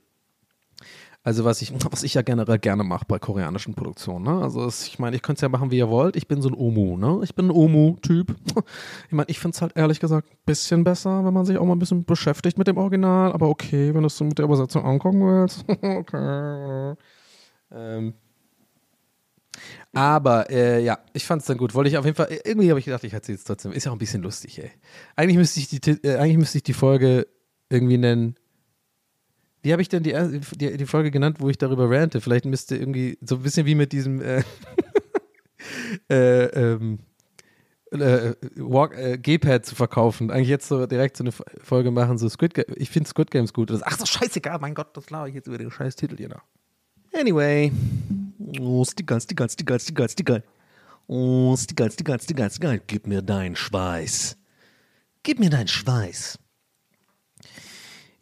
also was ich, was ich ja generell gerne mache bei koreanischen Produktionen. Ne? Also es, ich meine, ich könnte es ja machen, wie ihr wollt. Ich bin so ein Omu, ne? Ich bin ein Omu-Typ. Ich meine, ich finde es halt ehrlich gesagt ein bisschen besser, wenn man sich auch mal ein bisschen beschäftigt mit dem Original. Aber okay, wenn du es mit der Übersetzung angucken willst. okay. Ähm. Aber äh, ja, ich fand es dann gut. Wollte ich auf jeden Fall, irgendwie habe ich gedacht, ich erzähle es trotzdem. Ist ja auch ein bisschen lustig, ey. Eigentlich müsste ich die, äh, eigentlich müsste ich die Folge irgendwie nennen wie habe ich denn die, die, die, Folge genannt, wo ich darüber rante? Vielleicht müsste irgendwie so ein bisschen wie mit diesem äh, äh, ähm, äh, Walk, äh, G-Pad zu verkaufen. Eigentlich jetzt so direkt so eine Folge machen, so Squid Game. Ich finde Squid Games gut. Das, ach so, scheißegal, mein Gott, das laue ich jetzt über den scheiß Titel hier noch. Anyway. Oh, Sticker, Sticker, Sticker, Sticker, Sticker. Oh, Sticker, Sticker, Sticker, Sticker. Gib mir deinen Schweiß. Gib mir deinen Schweiß.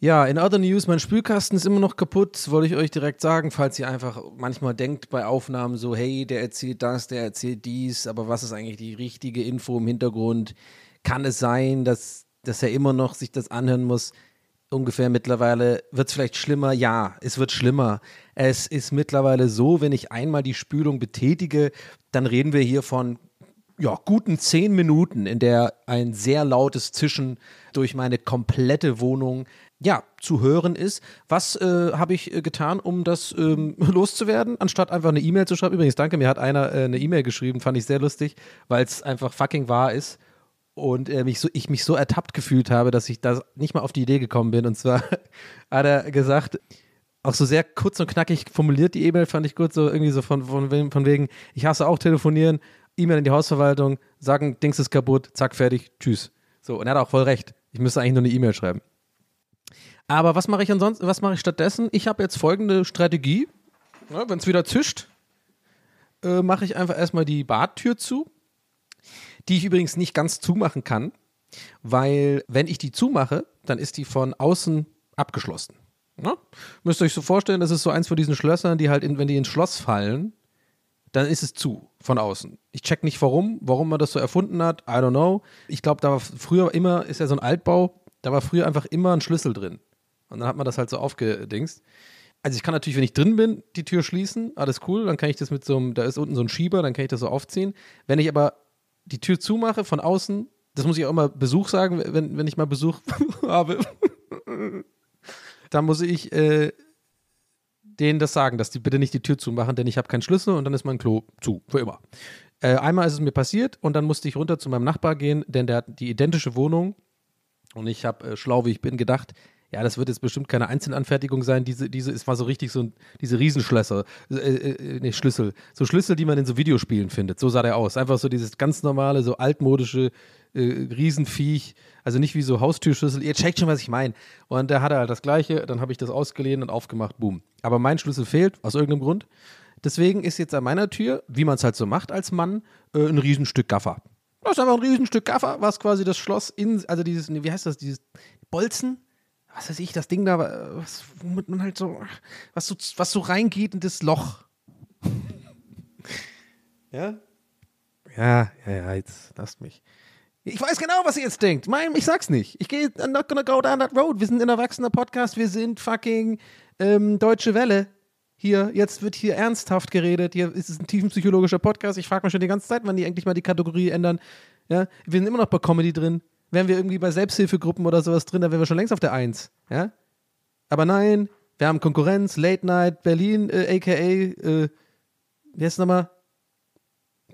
Ja, in other news, mein Spülkasten ist immer noch kaputt, wollte ich euch direkt sagen, falls ihr einfach manchmal denkt bei Aufnahmen so, hey, der erzählt das, der erzählt dies, aber was ist eigentlich die richtige Info im Hintergrund? Kann es sein, dass, dass er immer noch sich das anhören muss? Ungefähr mittlerweile wird es vielleicht schlimmer? Ja, es wird schlimmer. Es ist mittlerweile so, wenn ich einmal die Spülung betätige, dann reden wir hier von ja, guten zehn Minuten, in der ein sehr lautes Zischen durch meine komplette Wohnung ja, zu hören ist. Was äh, habe ich äh, getan, um das ähm, loszuwerden, anstatt einfach eine E-Mail zu schreiben? Übrigens, danke, mir hat einer äh, eine E-Mail geschrieben, fand ich sehr lustig, weil es einfach fucking wahr ist und äh, mich so, ich mich so ertappt gefühlt habe, dass ich da nicht mal auf die Idee gekommen bin. Und zwar hat er gesagt, auch so sehr kurz und knackig formuliert die E-Mail, fand ich gut, so irgendwie so von, von, von wegen, ich hasse auch telefonieren, E-Mail in die Hausverwaltung, sagen, Dings ist kaputt, zack, fertig, tschüss. So, und er hat auch voll recht. Ich müsste eigentlich nur eine E-Mail schreiben. Aber was mache ich ansonsten, was mache ich stattdessen? Ich habe jetzt folgende Strategie. Ja, Wenn es wieder zischt, äh, mache ich einfach erstmal die Badtür zu, die ich übrigens nicht ganz zumachen kann, weil wenn ich die zumache, dann ist die von außen abgeschlossen. Ja? Müsst ihr euch so vorstellen, das ist so eins von diesen Schlössern, die halt, in, wenn die ins Schloss fallen, dann ist es zu von außen. Ich check nicht warum, warum man das so erfunden hat. I don't know. Ich glaube, da war früher immer, ist ja so ein Altbau, da war früher einfach immer ein Schlüssel drin. Und dann hat man das halt so aufgedingst. Also ich kann natürlich, wenn ich drin bin, die Tür schließen, alles cool, dann kann ich das mit so einem, da ist unten so ein Schieber, dann kann ich das so aufziehen. Wenn ich aber die Tür zumache von außen, das muss ich auch immer Besuch sagen, wenn, wenn ich mal Besuch habe, dann muss ich äh, denen das sagen, dass die bitte nicht die Tür zumachen, denn ich habe keinen Schlüssel und dann ist mein Klo zu, für immer. Äh, einmal ist es mir passiert und dann musste ich runter zu meinem Nachbar gehen, denn der hat die identische Wohnung und ich habe, äh, schlau wie ich bin, gedacht, ja, das wird jetzt bestimmt keine Einzelanfertigung sein. Diese, diese, es war so richtig so ein, diese Riesenschlösser, äh, äh, nee, Schlüssel. So Schlüssel, die man in so Videospielen findet. So sah der aus. Einfach so dieses ganz normale, so altmodische äh, Riesenviech. Also nicht wie so Haustürschlüssel. Ihr checkt schon, was ich meine. Und der hatte halt das Gleiche. Dann habe ich das ausgeliehen und aufgemacht. Boom. Aber mein Schlüssel fehlt, aus irgendeinem Grund. Deswegen ist jetzt an meiner Tür, wie man es halt so macht als Mann, äh, ein Riesenstück Gaffer. Das ist einfach ein Riesenstück Gaffer, was quasi das Schloss in, also dieses, wie heißt das, dieses Bolzen? Was weiß ich, das Ding da, äh, was, womit man halt so, was so, was so reingeht in das Loch. ja? Ja, ja, ja, jetzt lasst mich. Ich weiß genau, was ihr jetzt denkt. Mein, ich sag's nicht. Ich gehe, I'm not gonna go down that road. Wir sind ein erwachsener Podcast. Wir sind fucking ähm, Deutsche Welle. Hier, jetzt wird hier ernsthaft geredet. Hier ist es ein tiefenpsychologischer Podcast. Ich frage mich schon die ganze Zeit, wann die endlich mal die Kategorie ändern. Ja, wir sind immer noch bei Comedy drin. Wären wir irgendwie bei Selbsthilfegruppen oder sowas drin, dann wären wir schon längst auf der Eins. Ja? Aber nein, wir haben Konkurrenz, Late Night Berlin, äh, aka, äh, wie heißt es nochmal?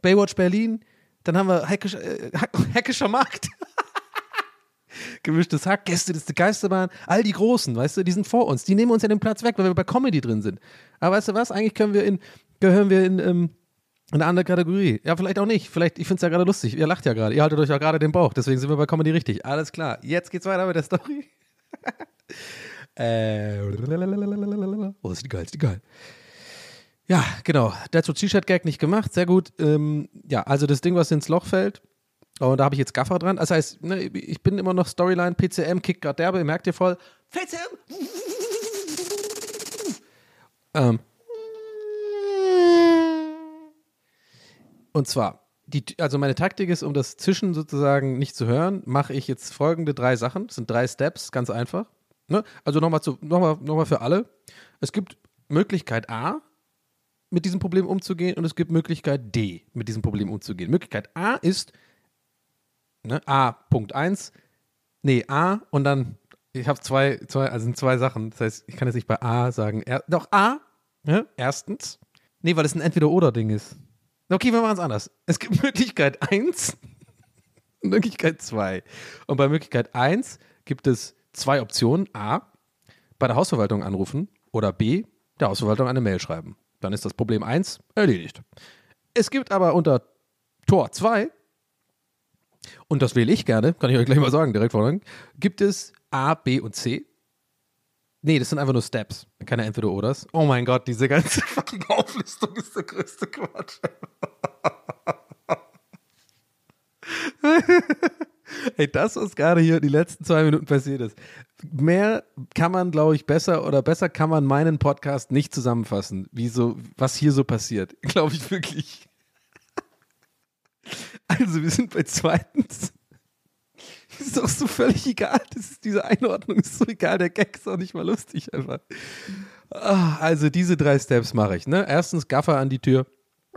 Baywatch Berlin. Dann haben wir Hackisch, äh, Markt. Gemischtes Hack, Gäste des Geisterbahn, all die Großen, weißt du, die sind vor uns. Die nehmen uns ja den Platz weg, weil wir bei Comedy drin sind. Aber weißt du was? Eigentlich können wir in, gehören wir in, ähm, in eine andere Kategorie. Ja, vielleicht auch nicht. Vielleicht, ich finde es ja gerade lustig. Ihr lacht ja gerade. Ihr haltet euch ja gerade den Bauch. Deswegen sind wir bei Comedy richtig. Alles klar. Jetzt geht's weiter mit der Story. äh, oh, ist die geil, ist die geil. Ja, genau. Dazu T-Shirt-Gag nicht gemacht. Sehr gut. Ähm, ja, also das Ding, was ins Loch fällt. Und da habe ich jetzt Gaffer dran. Das heißt, ne, ich bin immer noch Storyline, PCM, kickt gerade derbe, merkt ihr voll. PCM! Ähm. Und zwar, die, also meine Taktik ist, um das Zischen sozusagen nicht zu hören, mache ich jetzt folgende drei Sachen. Das sind drei Steps, ganz einfach. Ne? Also nochmal noch mal, noch mal für alle. Es gibt Möglichkeit A, mit diesem Problem umzugehen und es gibt Möglichkeit D, mit diesem Problem umzugehen. Möglichkeit A ist ne, A, Punkt 1, nee, A und dann, ich habe zwei, zwei, also sind zwei Sachen. Das heißt, ich kann jetzt nicht bei A sagen, er, doch A, ne, erstens. Nee, weil es ein Entweder-Oder-Ding ist. Okay, wir machen es anders. Es gibt Möglichkeit 1 und Möglichkeit 2. Und bei Möglichkeit 1 gibt es zwei Optionen. A, bei der Hausverwaltung anrufen oder B, der Hausverwaltung eine Mail schreiben. Dann ist das Problem 1 erledigt. Es gibt aber unter Tor 2, und das wähle ich gerne, kann ich euch gleich mal sagen, direkt vorne, gibt es A, B und C. Nee, das sind einfach nur Steps, keine Entweder-Oders. Oh mein Gott, diese ganze fucking Auflistung ist der größte Quatsch. Ey, das, was gerade hier die letzten zwei Minuten passiert ist. Mehr kann man, glaube ich, besser oder besser kann man meinen Podcast nicht zusammenfassen, wie so, was hier so passiert. Glaube ich wirklich. Also, wir sind bei zweitens. Ist doch so völlig egal. Das ist, diese Einordnung ist so egal. Der Gag ist auch nicht mal lustig einfach. Ah, Also, diese drei Steps mache ich. Ne? Erstens Gaffer an die Tür,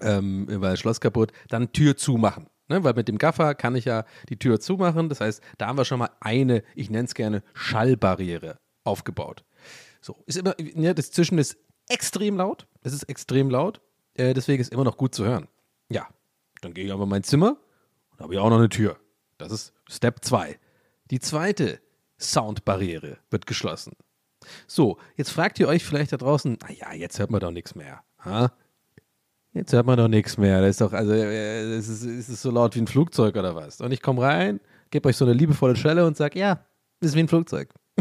ähm, weil Schloss kaputt. Dann Tür zumachen. Ne? Weil mit dem Gaffer kann ich ja die Tür zumachen. Das heißt, da haben wir schon mal eine, ich nenne es gerne, Schallbarriere aufgebaut. So, ist immer, ne, das Zwischen ist extrem laut. Es ist extrem laut. Äh, deswegen ist immer noch gut zu hören. Ja, dann gehe ich aber in mein Zimmer und habe ich auch noch eine Tür. Das ist Step 2. Die zweite Soundbarriere wird geschlossen. So, jetzt fragt ihr euch vielleicht da draußen, naja, jetzt hört man doch nichts mehr. Ha? Jetzt hört man doch nichts mehr. Das ist doch, also, äh, es ist, es ist so laut wie ein Flugzeug oder was. Und ich komme rein, gebe euch so eine liebevolle Schelle und sage, ja, ist wie ein Flugzeug.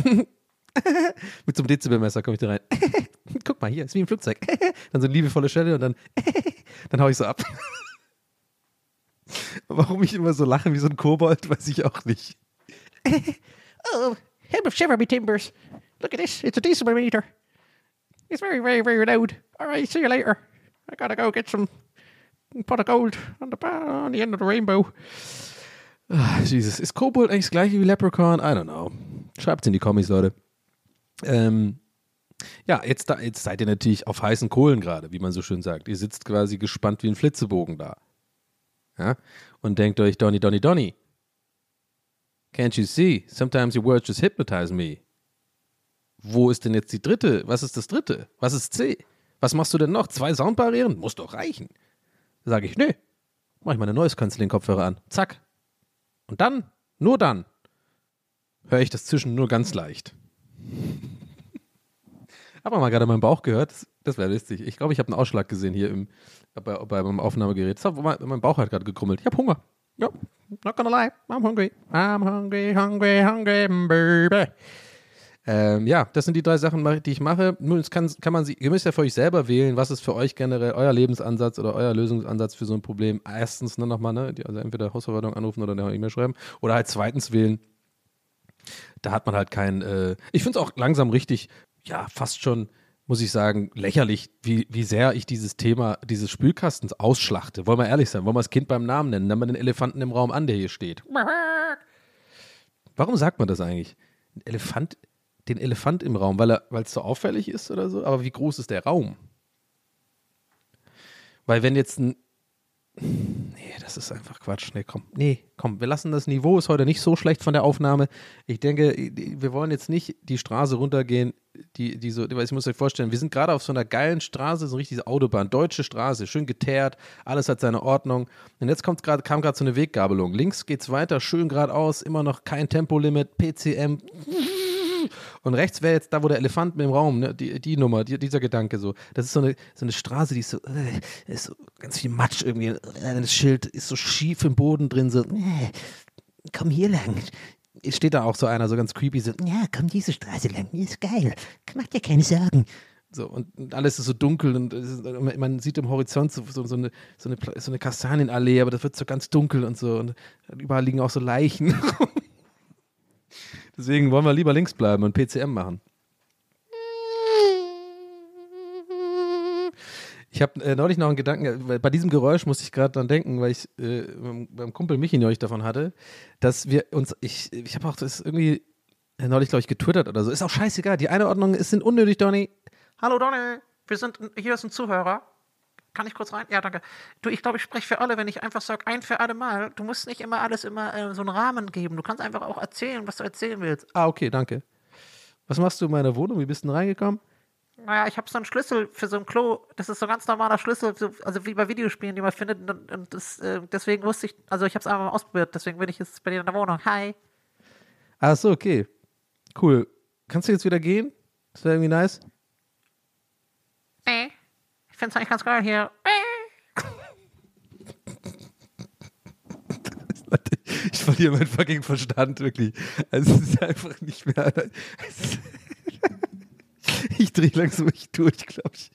Mit so einem Dezibelmesser komme ich da rein. Guck mal, hier, ist wie ein Flugzeug. dann so eine liebevolle Schelle und dann, dann hau ich so ab. Warum ich immer so lache wie so ein Kobold, weiß ich auch nicht. Oh, help of shiver me timbers. Look at this. It's a decibel. It's very, very, very loud. All right, see you later. I gotta go get some pot of gold on the, on the end of the rainbow. Ah, Jesus. Ist Kobold eigentlich das gleiche wie Leprechaun? I don't know. Schreibt's in die Kommis, Leute. Ähm, ja, jetzt, da, jetzt seid ihr natürlich auf heißen Kohlen gerade, wie man so schön sagt. Ihr sitzt quasi gespannt wie ein Flitzebogen da. Ja? Und denkt euch, Donny, Donny, Donny. Can't you see? Sometimes your words just hypnotize me. Wo ist denn jetzt die dritte? Was ist das dritte? Was ist C? Was machst du denn noch? Zwei Soundbarrieren? Muss doch reichen. Sage ich, nö. Mach ich meine neues Kopfhörer an. Zack. Und dann, nur dann, höre ich das Zwischen nur ganz leicht. Hab mal gerade meinen Bauch gehört. Das, wäre lustig. Ich glaube, ich habe einen Ausschlag gesehen hier im, bei, bei meinem Aufnahmegerät. Das mein Bauch hat gerade gekrummelt. Ich habe Hunger. Ja, not gonna lie. I'm hungry. I'm hungry, hungry, hungry, baby. Ähm, ja, das sind die drei Sachen, die ich mache. Nun, kann, kann man sie, ihr müsst ja für euch selber wählen, was ist für euch generell euer Lebensansatz oder euer Lösungsansatz für so ein Problem. Erstens ne, nochmal, ne, also entweder Hausverwaltung anrufen oder eine E-Mail schreiben. Oder halt zweitens wählen. Da hat man halt kein, äh, ich finde es auch langsam richtig, ja, fast schon, muss ich sagen, lächerlich, wie, wie sehr ich dieses Thema dieses Spülkastens ausschlachte. Wollen wir ehrlich sein, wollen wir das Kind beim Namen nennen, nennen wir den Elefanten im Raum an, der hier steht. Warum sagt man das eigentlich? Ein Elefant, den Elefant im Raum, weil es so auffällig ist oder so? Aber wie groß ist der Raum? Weil wenn jetzt ein Nee, das ist einfach Quatsch. Nee, komm. Nee, komm, wir lassen das Niveau, ist heute nicht so schlecht von der Aufnahme. Ich denke, wir wollen jetzt nicht die Straße runtergehen, die, die so, ich muss euch vorstellen, wir sind gerade auf so einer geilen Straße, so eine richtige Autobahn, deutsche Straße, schön geteert, alles hat seine Ordnung. Und jetzt kommt grad, kam gerade so eine Weggabelung. Links geht's weiter, schön geradeaus, immer noch kein Tempolimit, PCM. Und rechts wäre jetzt da, wo der Elefant mit dem Raum, ne, die, die Nummer, die, dieser Gedanke so. Das ist so eine, so eine Straße, die ist so, äh, ist so ganz viel Matsch irgendwie. Äh, das Schild ist so schief im Boden drin, so, äh, komm hier lang. Steht da auch so einer, so ganz creepy, so, ja, komm diese Straße lang, ist geil. Mach dir keine Sorgen. So, und alles ist so dunkel und man sieht im Horizont so, so, so, eine, so, eine, so eine Kastanienallee, aber das wird so ganz dunkel und so. Und überall liegen auch so Leichen. Deswegen wollen wir lieber links bleiben und PCM machen. Ich habe äh, neulich noch einen Gedanken, weil bei diesem Geräusch musste ich gerade dran denken, weil ich äh, beim Kumpel Michi neulich davon hatte, dass wir uns, ich, ich habe auch das irgendwie äh, neulich, glaube ich, getwittert oder so. Ist auch scheißegal. Die Einordnungen sind unnötig, Donny. Hallo Donny, wir sind, hier ist ein Zuhörer. Kann ich kurz rein? Ja, danke. Du, ich glaube, ich spreche für alle, wenn ich einfach sage, ein für alle Mal. Du musst nicht immer alles immer äh, so einen Rahmen geben. Du kannst einfach auch erzählen, was du erzählen willst. Ah, okay, danke. Was machst du in meiner Wohnung? Wie bist du denn reingekommen? Naja, ich habe so einen Schlüssel für so ein Klo. Das ist so ein ganz normaler Schlüssel, so, also wie bei Videospielen, die man findet. Und, und das, äh, deswegen wusste ich, also ich habe es einfach mal ausprobiert. Deswegen bin ich jetzt bei dir in der Wohnung. Hi. Ach so, okay. Cool. Kannst du jetzt wieder gehen? Das wäre irgendwie nice. Nee. Ich finde es eigentlich ganz geil hier. Ich verliere meinen fucking Verstand, wirklich. Also es ist einfach nicht mehr. Ich drehe langsam echt durch, glaube ich.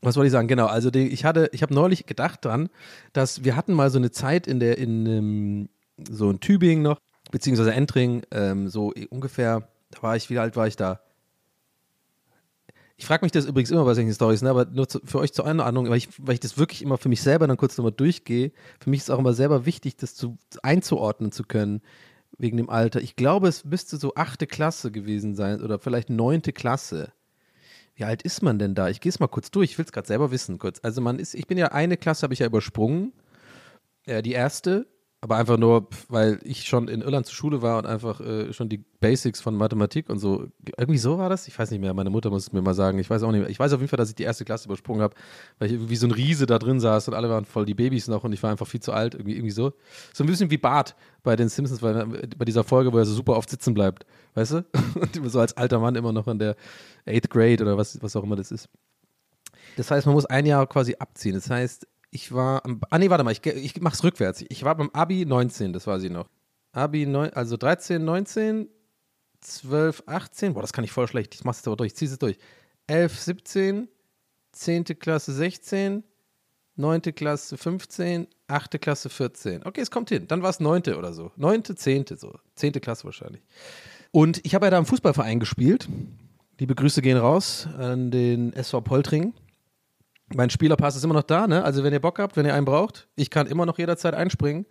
Was wollte ich sagen? Genau, also die, ich hatte, ich habe neulich gedacht dran, dass wir hatten mal so eine Zeit in der, in so in Tübingen noch, beziehungsweise Entring, ähm, so ungefähr, da war ich, wie alt war ich da? Ich frage mich das übrigens immer bei solchen Stories, ne? aber nur zu, für euch zur Einordnung, weil ich, weil ich das wirklich immer für mich selber dann kurz nochmal durchgehe. Für mich ist es auch immer selber wichtig, das zu, einzuordnen zu können, wegen dem Alter. Ich glaube, es müsste so achte Klasse gewesen sein oder vielleicht neunte Klasse. Wie alt ist man denn da? Ich gehe es mal kurz durch, ich will es gerade selber wissen, kurz. Also man ist, ich bin ja eine Klasse, habe ich ja übersprungen. Äh, die erste, aber einfach nur, weil ich schon in Irland zur Schule war und einfach äh, schon die Basics von Mathematik und so. Irgendwie so war das? Ich weiß nicht mehr. Meine Mutter muss es mir mal sagen. Ich weiß auch nicht mehr. Ich weiß auf jeden Fall, dass ich die erste Klasse übersprungen habe, weil ich wie so ein Riese da drin saß und alle waren voll die Babys noch und ich war einfach viel zu alt. Irgendwie, irgendwie so. So ein bisschen wie Bart bei den Simpsons, bei, bei dieser Folge, wo er so super oft sitzen bleibt. Weißt du? Und so als alter Mann immer noch in der Eighth Grade oder was, was auch immer das ist. Das heißt, man muss ein Jahr quasi abziehen. Das heißt, ich war am, ah nee, warte mal, ich, ich mach's rückwärts. Ich war beim Abi 19, das weiß ich noch. Abi 9, also 13, 19, 12, 18, boah, das kann ich voll schlecht. Ich mach's jetzt aber durch, ich zieh's jetzt durch. 11, 17, 10. Klasse 16, 9. Klasse 15, 8. Klasse 14. Okay, es kommt hin. Dann war es 9. oder so. 9., 10. so. 10. Klasse wahrscheinlich. Und ich habe ja da im Fußballverein gespielt. Liebe Grüße gehen raus an den SV Poltring. Mein Spielerpass ist immer noch da, ne? Also wenn ihr Bock habt, wenn ihr einen braucht, ich kann immer noch jederzeit einspringen.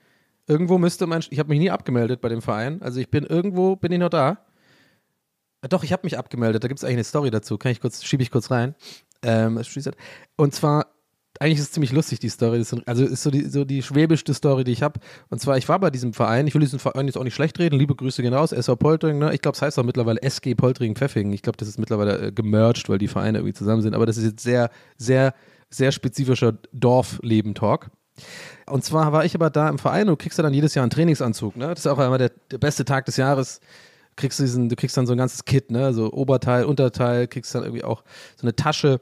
Irgendwo müsste mein, ich habe mich nie abgemeldet bei dem Verein. Also ich bin irgendwo, bin ich noch da. Ah, Doch, ich habe mich abgemeldet. Da gibt es eigentlich eine Story dazu. Kann ich kurz, schiebe ich kurz rein. Ähm, schließt- und zwar, eigentlich ist es ziemlich lustig, die Story. Ist, also ist so die, so die schwäbischste Story, die ich habe. Und zwar, ich war bei diesem Verein. Ich will diesen Verein jetzt auch nicht schlecht reden. Liebe Grüße gehen raus. SV Poltering, ne? Ich glaube, es heißt auch mittlerweile SG Poltering Pfeffing. Ich glaube, das ist mittlerweile äh, gemerged, weil die Vereine irgendwie zusammen sind. Aber das ist jetzt sehr, sehr, sehr spezifischer Dorfleben-Talk. Und zwar war ich aber da im Verein und du kriegst ja dann jedes Jahr einen Trainingsanzug. Ne? Das ist auch immer der, der beste Tag des Jahres. Kriegst du, diesen, du kriegst dann so ein ganzes Kit, ne? so Oberteil, Unterteil, kriegst dann irgendwie auch so eine Tasche.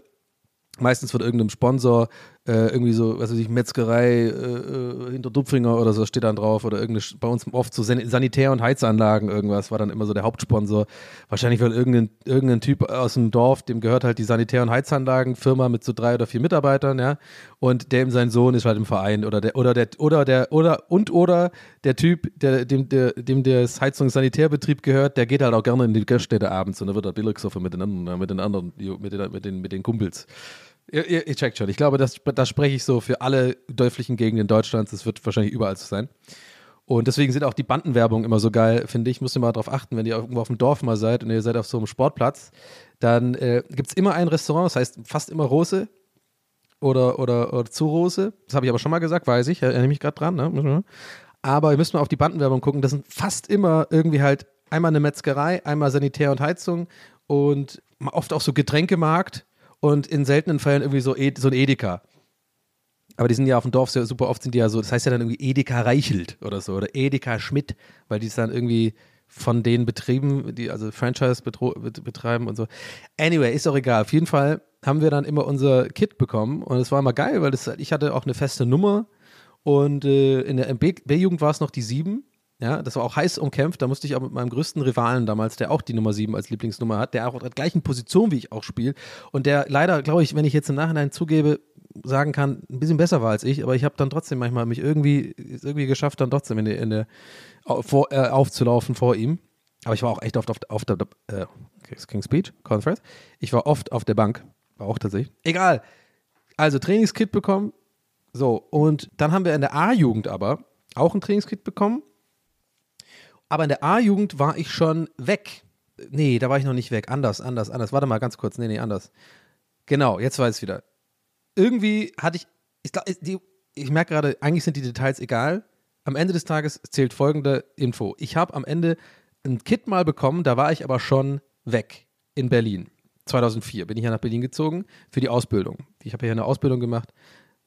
Meistens von irgendeinem Sponsor, äh, irgendwie so, was weiß ich, Metzgerei äh, äh, hinter Dupfinger oder so steht dann drauf oder irgendeine, bei uns oft so San- Sanitär- und Heizanlagen, irgendwas war dann immer so der Hauptsponsor. Wahrscheinlich weil irgendein, irgendein Typ aus dem Dorf, dem gehört halt die Sanitär- und Heizanlagenfirma mit so drei oder vier Mitarbeitern, ja, und dem sein Sohn ist halt im Verein oder der, oder der, oder der, oder, und oder der Typ, der, dem, der, dem der Heizungs- Sanitärbetrieb gehört, der geht halt auch gerne in die Gaststätte abends und da wird er billig gesoffen mit den anderen, mit den anderen, mit den, mit den, mit den Kumpels. Ihr, ihr, checkt schon. Ich glaube, das, das spreche ich so für alle dörflichen Gegenden Deutschlands. Das wird wahrscheinlich überall so sein. Und deswegen sind auch die Bandenwerbung immer so geil, finde ich. Müsst ihr mal darauf achten, wenn ihr irgendwo auf dem Dorf mal seid und ihr seid auf so einem Sportplatz, dann äh, gibt es immer ein Restaurant, das heißt fast immer Rose oder, oder, oder zu Rose. Das habe ich aber schon mal gesagt, weiß ich, erinnere mich gerade dran. Ne? Aber ihr müsst mal auf die Bandenwerbung gucken. Das sind fast immer irgendwie halt einmal eine Metzgerei, einmal Sanitär und Heizung und oft auch so Getränkemarkt und in seltenen Fällen irgendwie so, so ein Edeka. Aber die sind ja auf dem Dorf sehr, super oft sind die ja so, das heißt ja dann irgendwie Edeka Reichelt oder so oder Edeka Schmidt, weil die es dann irgendwie von den Betrieben, die also Franchise betreiben und so. Anyway, ist auch egal. Auf jeden Fall haben wir dann immer unser Kit bekommen und es war immer geil, weil das, ich hatte auch eine feste Nummer und äh, in der B-Jugend war es noch die 7. Ja, das war auch heiß umkämpft. Da musste ich auch mit meinem größten Rivalen damals, der auch die Nummer 7 als Lieblingsnummer hat, der auch auf der gleichen Position wie ich auch spielt und der leider, glaube ich, wenn ich jetzt im Nachhinein zugebe, sagen kann, ein bisschen besser war als ich, aber ich habe dann trotzdem manchmal mich irgendwie, irgendwie geschafft, dann trotzdem in der, in der vor, äh, aufzulaufen vor ihm. Aber ich war auch echt oft auf, auf der, äh, King's Speech, Conference. Ich war oft auf der Bank, war auch tatsächlich. Egal. Also Trainingskit bekommen. So, und dann haben wir in der A-Jugend aber auch ein Trainingskit bekommen. Aber in der A-Jugend war ich schon weg. Nee, da war ich noch nicht weg. Anders, anders, anders. Warte mal ganz kurz. Nee, nee, anders. Genau, jetzt weiß ich wieder. Irgendwie hatte ich, ich, ich merke gerade, eigentlich sind die Details egal. Am Ende des Tages zählt folgende Info. Ich habe am Ende ein Kit mal bekommen, da war ich aber schon weg in Berlin. 2004 bin ich ja nach Berlin gezogen für die Ausbildung. Ich habe ja eine Ausbildung gemacht.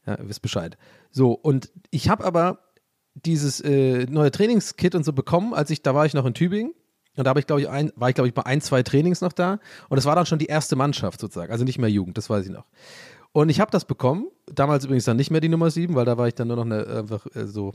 Ja, ihr wisst Bescheid. So, und ich habe aber dieses äh, neue Trainingskit und so bekommen, als ich, da war ich noch in Tübingen. Und da ich, ich, ein, war ich, glaube ich, bei ein, zwei Trainings noch da. Und das war dann schon die erste Mannschaft sozusagen. Also nicht mehr Jugend, das weiß ich noch. Und ich habe das bekommen. Damals übrigens dann nicht mehr die Nummer 7, weil da war ich dann nur noch eine, einfach äh, so,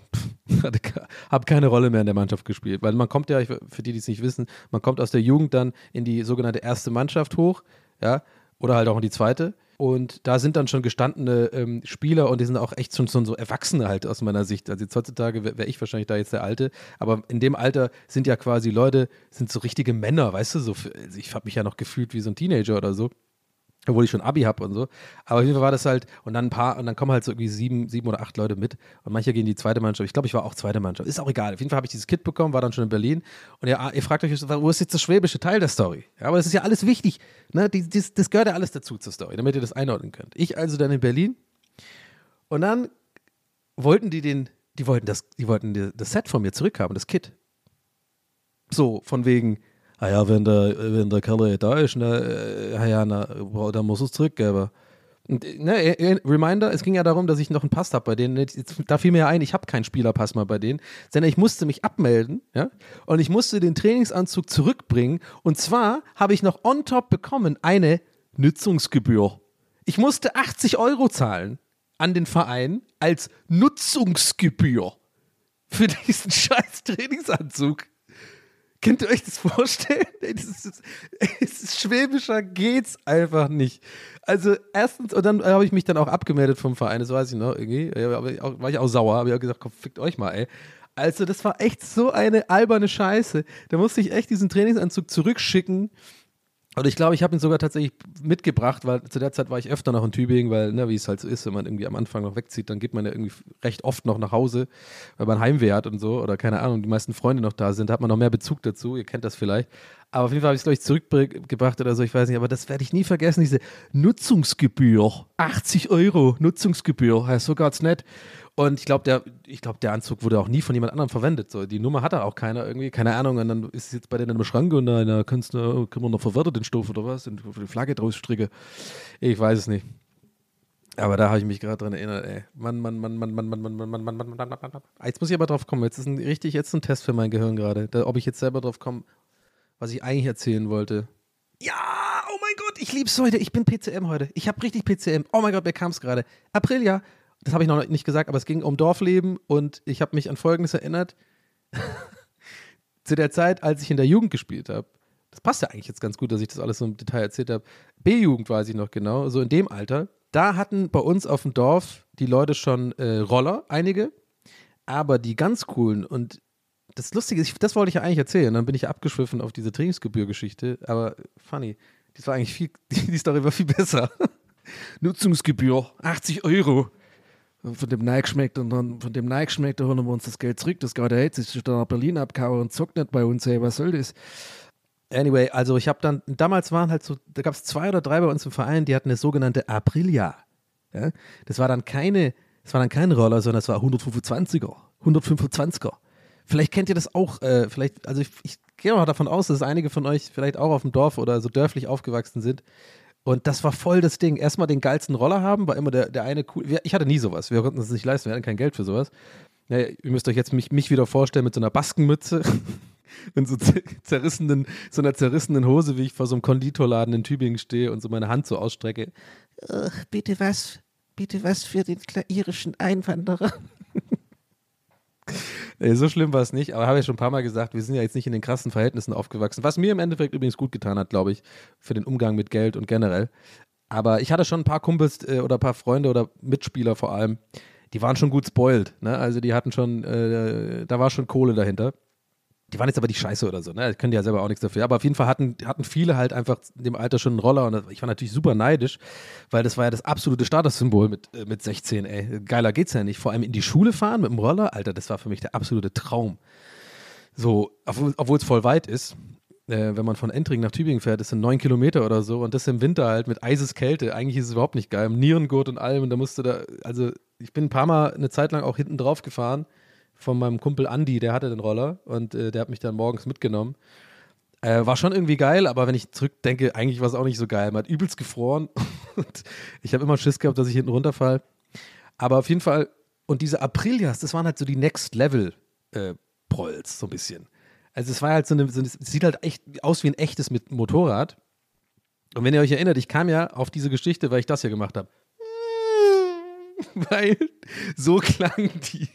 habe keine Rolle mehr in der Mannschaft gespielt. Weil man kommt ja, für die, die es nicht wissen, man kommt aus der Jugend dann in die sogenannte erste Mannschaft hoch, ja, oder halt auch in die zweite. Und da sind dann schon gestandene ähm, Spieler und die sind auch echt schon, schon so Erwachsene halt aus meiner Sicht. Also jetzt heutzutage wäre wär ich wahrscheinlich da jetzt der Alte, aber in dem Alter sind ja quasi Leute, sind so richtige Männer, weißt du, so, also ich habe mich ja noch gefühlt wie so ein Teenager oder so obwohl ich schon Abi habe und so. Aber auf jeden Fall war das halt, und dann ein paar, und dann kommen halt so irgendwie sieben, sieben oder acht Leute mit. Und manche gehen in die zweite Mannschaft. Ich glaube, ich war auch zweite Mannschaft. Ist auch egal. Auf jeden Fall habe ich dieses Kit bekommen, war dann schon in Berlin. Und ihr, ihr fragt euch, wo ist jetzt das schwäbische Teil der Story? Ja, aber das ist ja alles wichtig. Ne? Die, das, das gehört ja alles dazu zur Story, damit ihr das einordnen könnt. Ich also dann in Berlin. Und dann wollten die den, die wollten das, die wollten das Set von mir zurückhaben, das Kit. So, von wegen, ah ja, wenn der, wenn der Kerl da ist, ne, äh, ja, na, boah, dann muss es zurückgeben. Und, ne, äh, äh, Reminder, es ging ja darum, dass ich noch einen Pass habe bei denen. Jetzt, da fiel mir ja ein, ich habe keinen Spielerpass mal bei denen, sondern ich musste mich abmelden, ja, und ich musste den Trainingsanzug zurückbringen. Und zwar habe ich noch on top bekommen eine Nutzungsgebühr. Ich musste 80 Euro zahlen an den Verein als Nutzungsgebühr für diesen scheiß Trainingsanzug. Könnt ihr euch das vorstellen? Das ist, das ist schwäbischer geht's einfach nicht. Also erstens, und dann habe ich mich dann auch abgemeldet vom Verein, das weiß ich noch irgendwie. War ich auch sauer, habe ich auch gesagt, komm, fickt euch mal, ey. Also das war echt so eine alberne Scheiße. Da musste ich echt diesen Trainingsanzug zurückschicken Und ich glaube, ich habe ihn sogar tatsächlich mitgebracht, weil zu der Zeit war ich öfter noch in Tübingen, weil, ne, wie es halt so ist, wenn man irgendwie am Anfang noch wegzieht, dann geht man ja irgendwie recht oft noch nach Hause, weil man Heimweh hat und so, oder keine Ahnung, die meisten Freunde noch da sind, da hat man noch mehr Bezug dazu, ihr kennt das vielleicht. Aber auf jeden Fall habe ich es, glaube ich, zurückgebracht oder so, ich weiß nicht, aber das werde ich nie vergessen, diese Nutzungsgebühr. 80 Euro Nutzungsgebühr, ja, so ganz nett. Und ich glaube, der, ich glaube, der Anzug wurde auch nie von jemand anderem verwendet. So, die Nummer hat auch keiner irgendwie, keine Ahnung. Und dann ist es jetzt bei denen im Schrank und da, da können wir noch verwertet den Stoff oder was? Und die Flagge draus stricke. Ich weiß es nicht. Aber da habe ich mich gerade dran erinnert, ey. Mann, Mann, Mann, Mann, Mann, Mann, Mann, Mann, Mann, Mann, Mann, Mann, Mann, Mann. Jetzt muss ich aber drauf kommen. Jetzt ist ein richtig, jetzt ein Test für mein Gehirn gerade. Da, ob ich jetzt selber drauf komme, was ich eigentlich erzählen wollte. Ja, oh mein Gott, ich lieb's heute. Ich bin PCM heute. Ich habe richtig PCM. Oh mein Gott, mir kam's gerade. Aprilia, das habe ich noch nicht gesagt, aber es ging um Dorfleben und ich habe mich an Folgendes erinnert. Zu der Zeit, als ich in der Jugend gespielt habe, das passt ja eigentlich jetzt ganz gut, dass ich das alles so im Detail erzählt habe. B-Jugend weiß ich noch genau, so in dem Alter. Da hatten bei uns auf dem Dorf die Leute schon äh, Roller, einige, aber die ganz coolen und das Lustige ist, das wollte ich ja eigentlich erzählen, dann bin ich abgeschwiffen auf diese Trainingsgebühr-Geschichte, aber funny, das war eigentlich viel, die Story war viel besser. Nutzungsgebühr, 80 Euro von dem Nike schmeckt und dann von dem Nike schmeckt, da holen wir uns das Geld zurück. Das gerade jetzt ist dann nach Berlin abgehauen und zockt nicht bei uns, ey, was soll das? Anyway, also ich habe dann, damals waren halt so, da gab es zwei oder drei bei uns im Verein, die hatten eine sogenannte Aprilia. Ja? Das war dann keine, das war dann kein Roller, sondern das war 125er, 125er. Vielleicht kennt ihr das auch, äh, vielleicht, also ich, ich gehe mal davon aus, dass einige von euch vielleicht auch auf dem Dorf oder so dörflich aufgewachsen sind. Und das war voll das Ding. Erstmal den geilsten Roller haben, war immer der, der eine cool. Ich hatte nie sowas. Wir konnten es nicht leisten, wir hatten kein Geld für sowas. Ja, ihr müsst euch jetzt mich, mich wieder vorstellen mit so einer Baskenmütze und so zerrissenen, so einer zerrissenen Hose, wie ich vor so einem Konditorladen in Tübingen stehe und so meine Hand so ausstrecke. Bitte was, bitte was für den irischen Einwanderer. Nee, so schlimm war es nicht, aber habe ich schon ein paar Mal gesagt, wir sind ja jetzt nicht in den krassen Verhältnissen aufgewachsen, was mir im Endeffekt übrigens gut getan hat, glaube ich, für den Umgang mit Geld und generell. Aber ich hatte schon ein paar Kumpels äh, oder ein paar Freunde oder Mitspieler vor allem, die waren schon gut spoiled, ne? Also die hatten schon, äh, da war schon Kohle dahinter. Die waren jetzt aber nicht scheiße oder so, ne? Die können ja selber auch nichts dafür. Aber auf jeden Fall hatten, hatten viele halt einfach in dem Alter schon einen Roller und ich war natürlich super neidisch, weil das war ja das absolute Statussymbol mit, äh, mit 16, ey. Geiler geht's ja nicht. Vor allem in die Schule fahren mit dem Roller, Alter, das war für mich der absolute Traum. So, obwohl es voll weit ist. Äh, wenn man von Entring nach Tübingen fährt, das sind neun Kilometer oder so und das im Winter halt mit Eiseskälte. Eigentlich ist es überhaupt nicht geil. Im Nierengurt und allem und da musste da, also ich bin ein paar Mal eine Zeit lang auch hinten drauf gefahren von meinem Kumpel Andy, der hatte den Roller und äh, der hat mich dann morgens mitgenommen. Äh, war schon irgendwie geil, aber wenn ich zurückdenke, eigentlich war es auch nicht so geil. Man hat übelst gefroren und ich habe immer Schiss gehabt, dass ich hinten runterfall. Aber auf jeden Fall, und diese Aprilias, das waren halt so die Next Level äh, so ein bisschen. Also es war halt so eine, so eine, es sieht halt echt aus wie ein echtes mit Motorrad. Und wenn ihr euch erinnert, ich kam ja auf diese Geschichte, weil ich das hier gemacht habe. weil so klang die.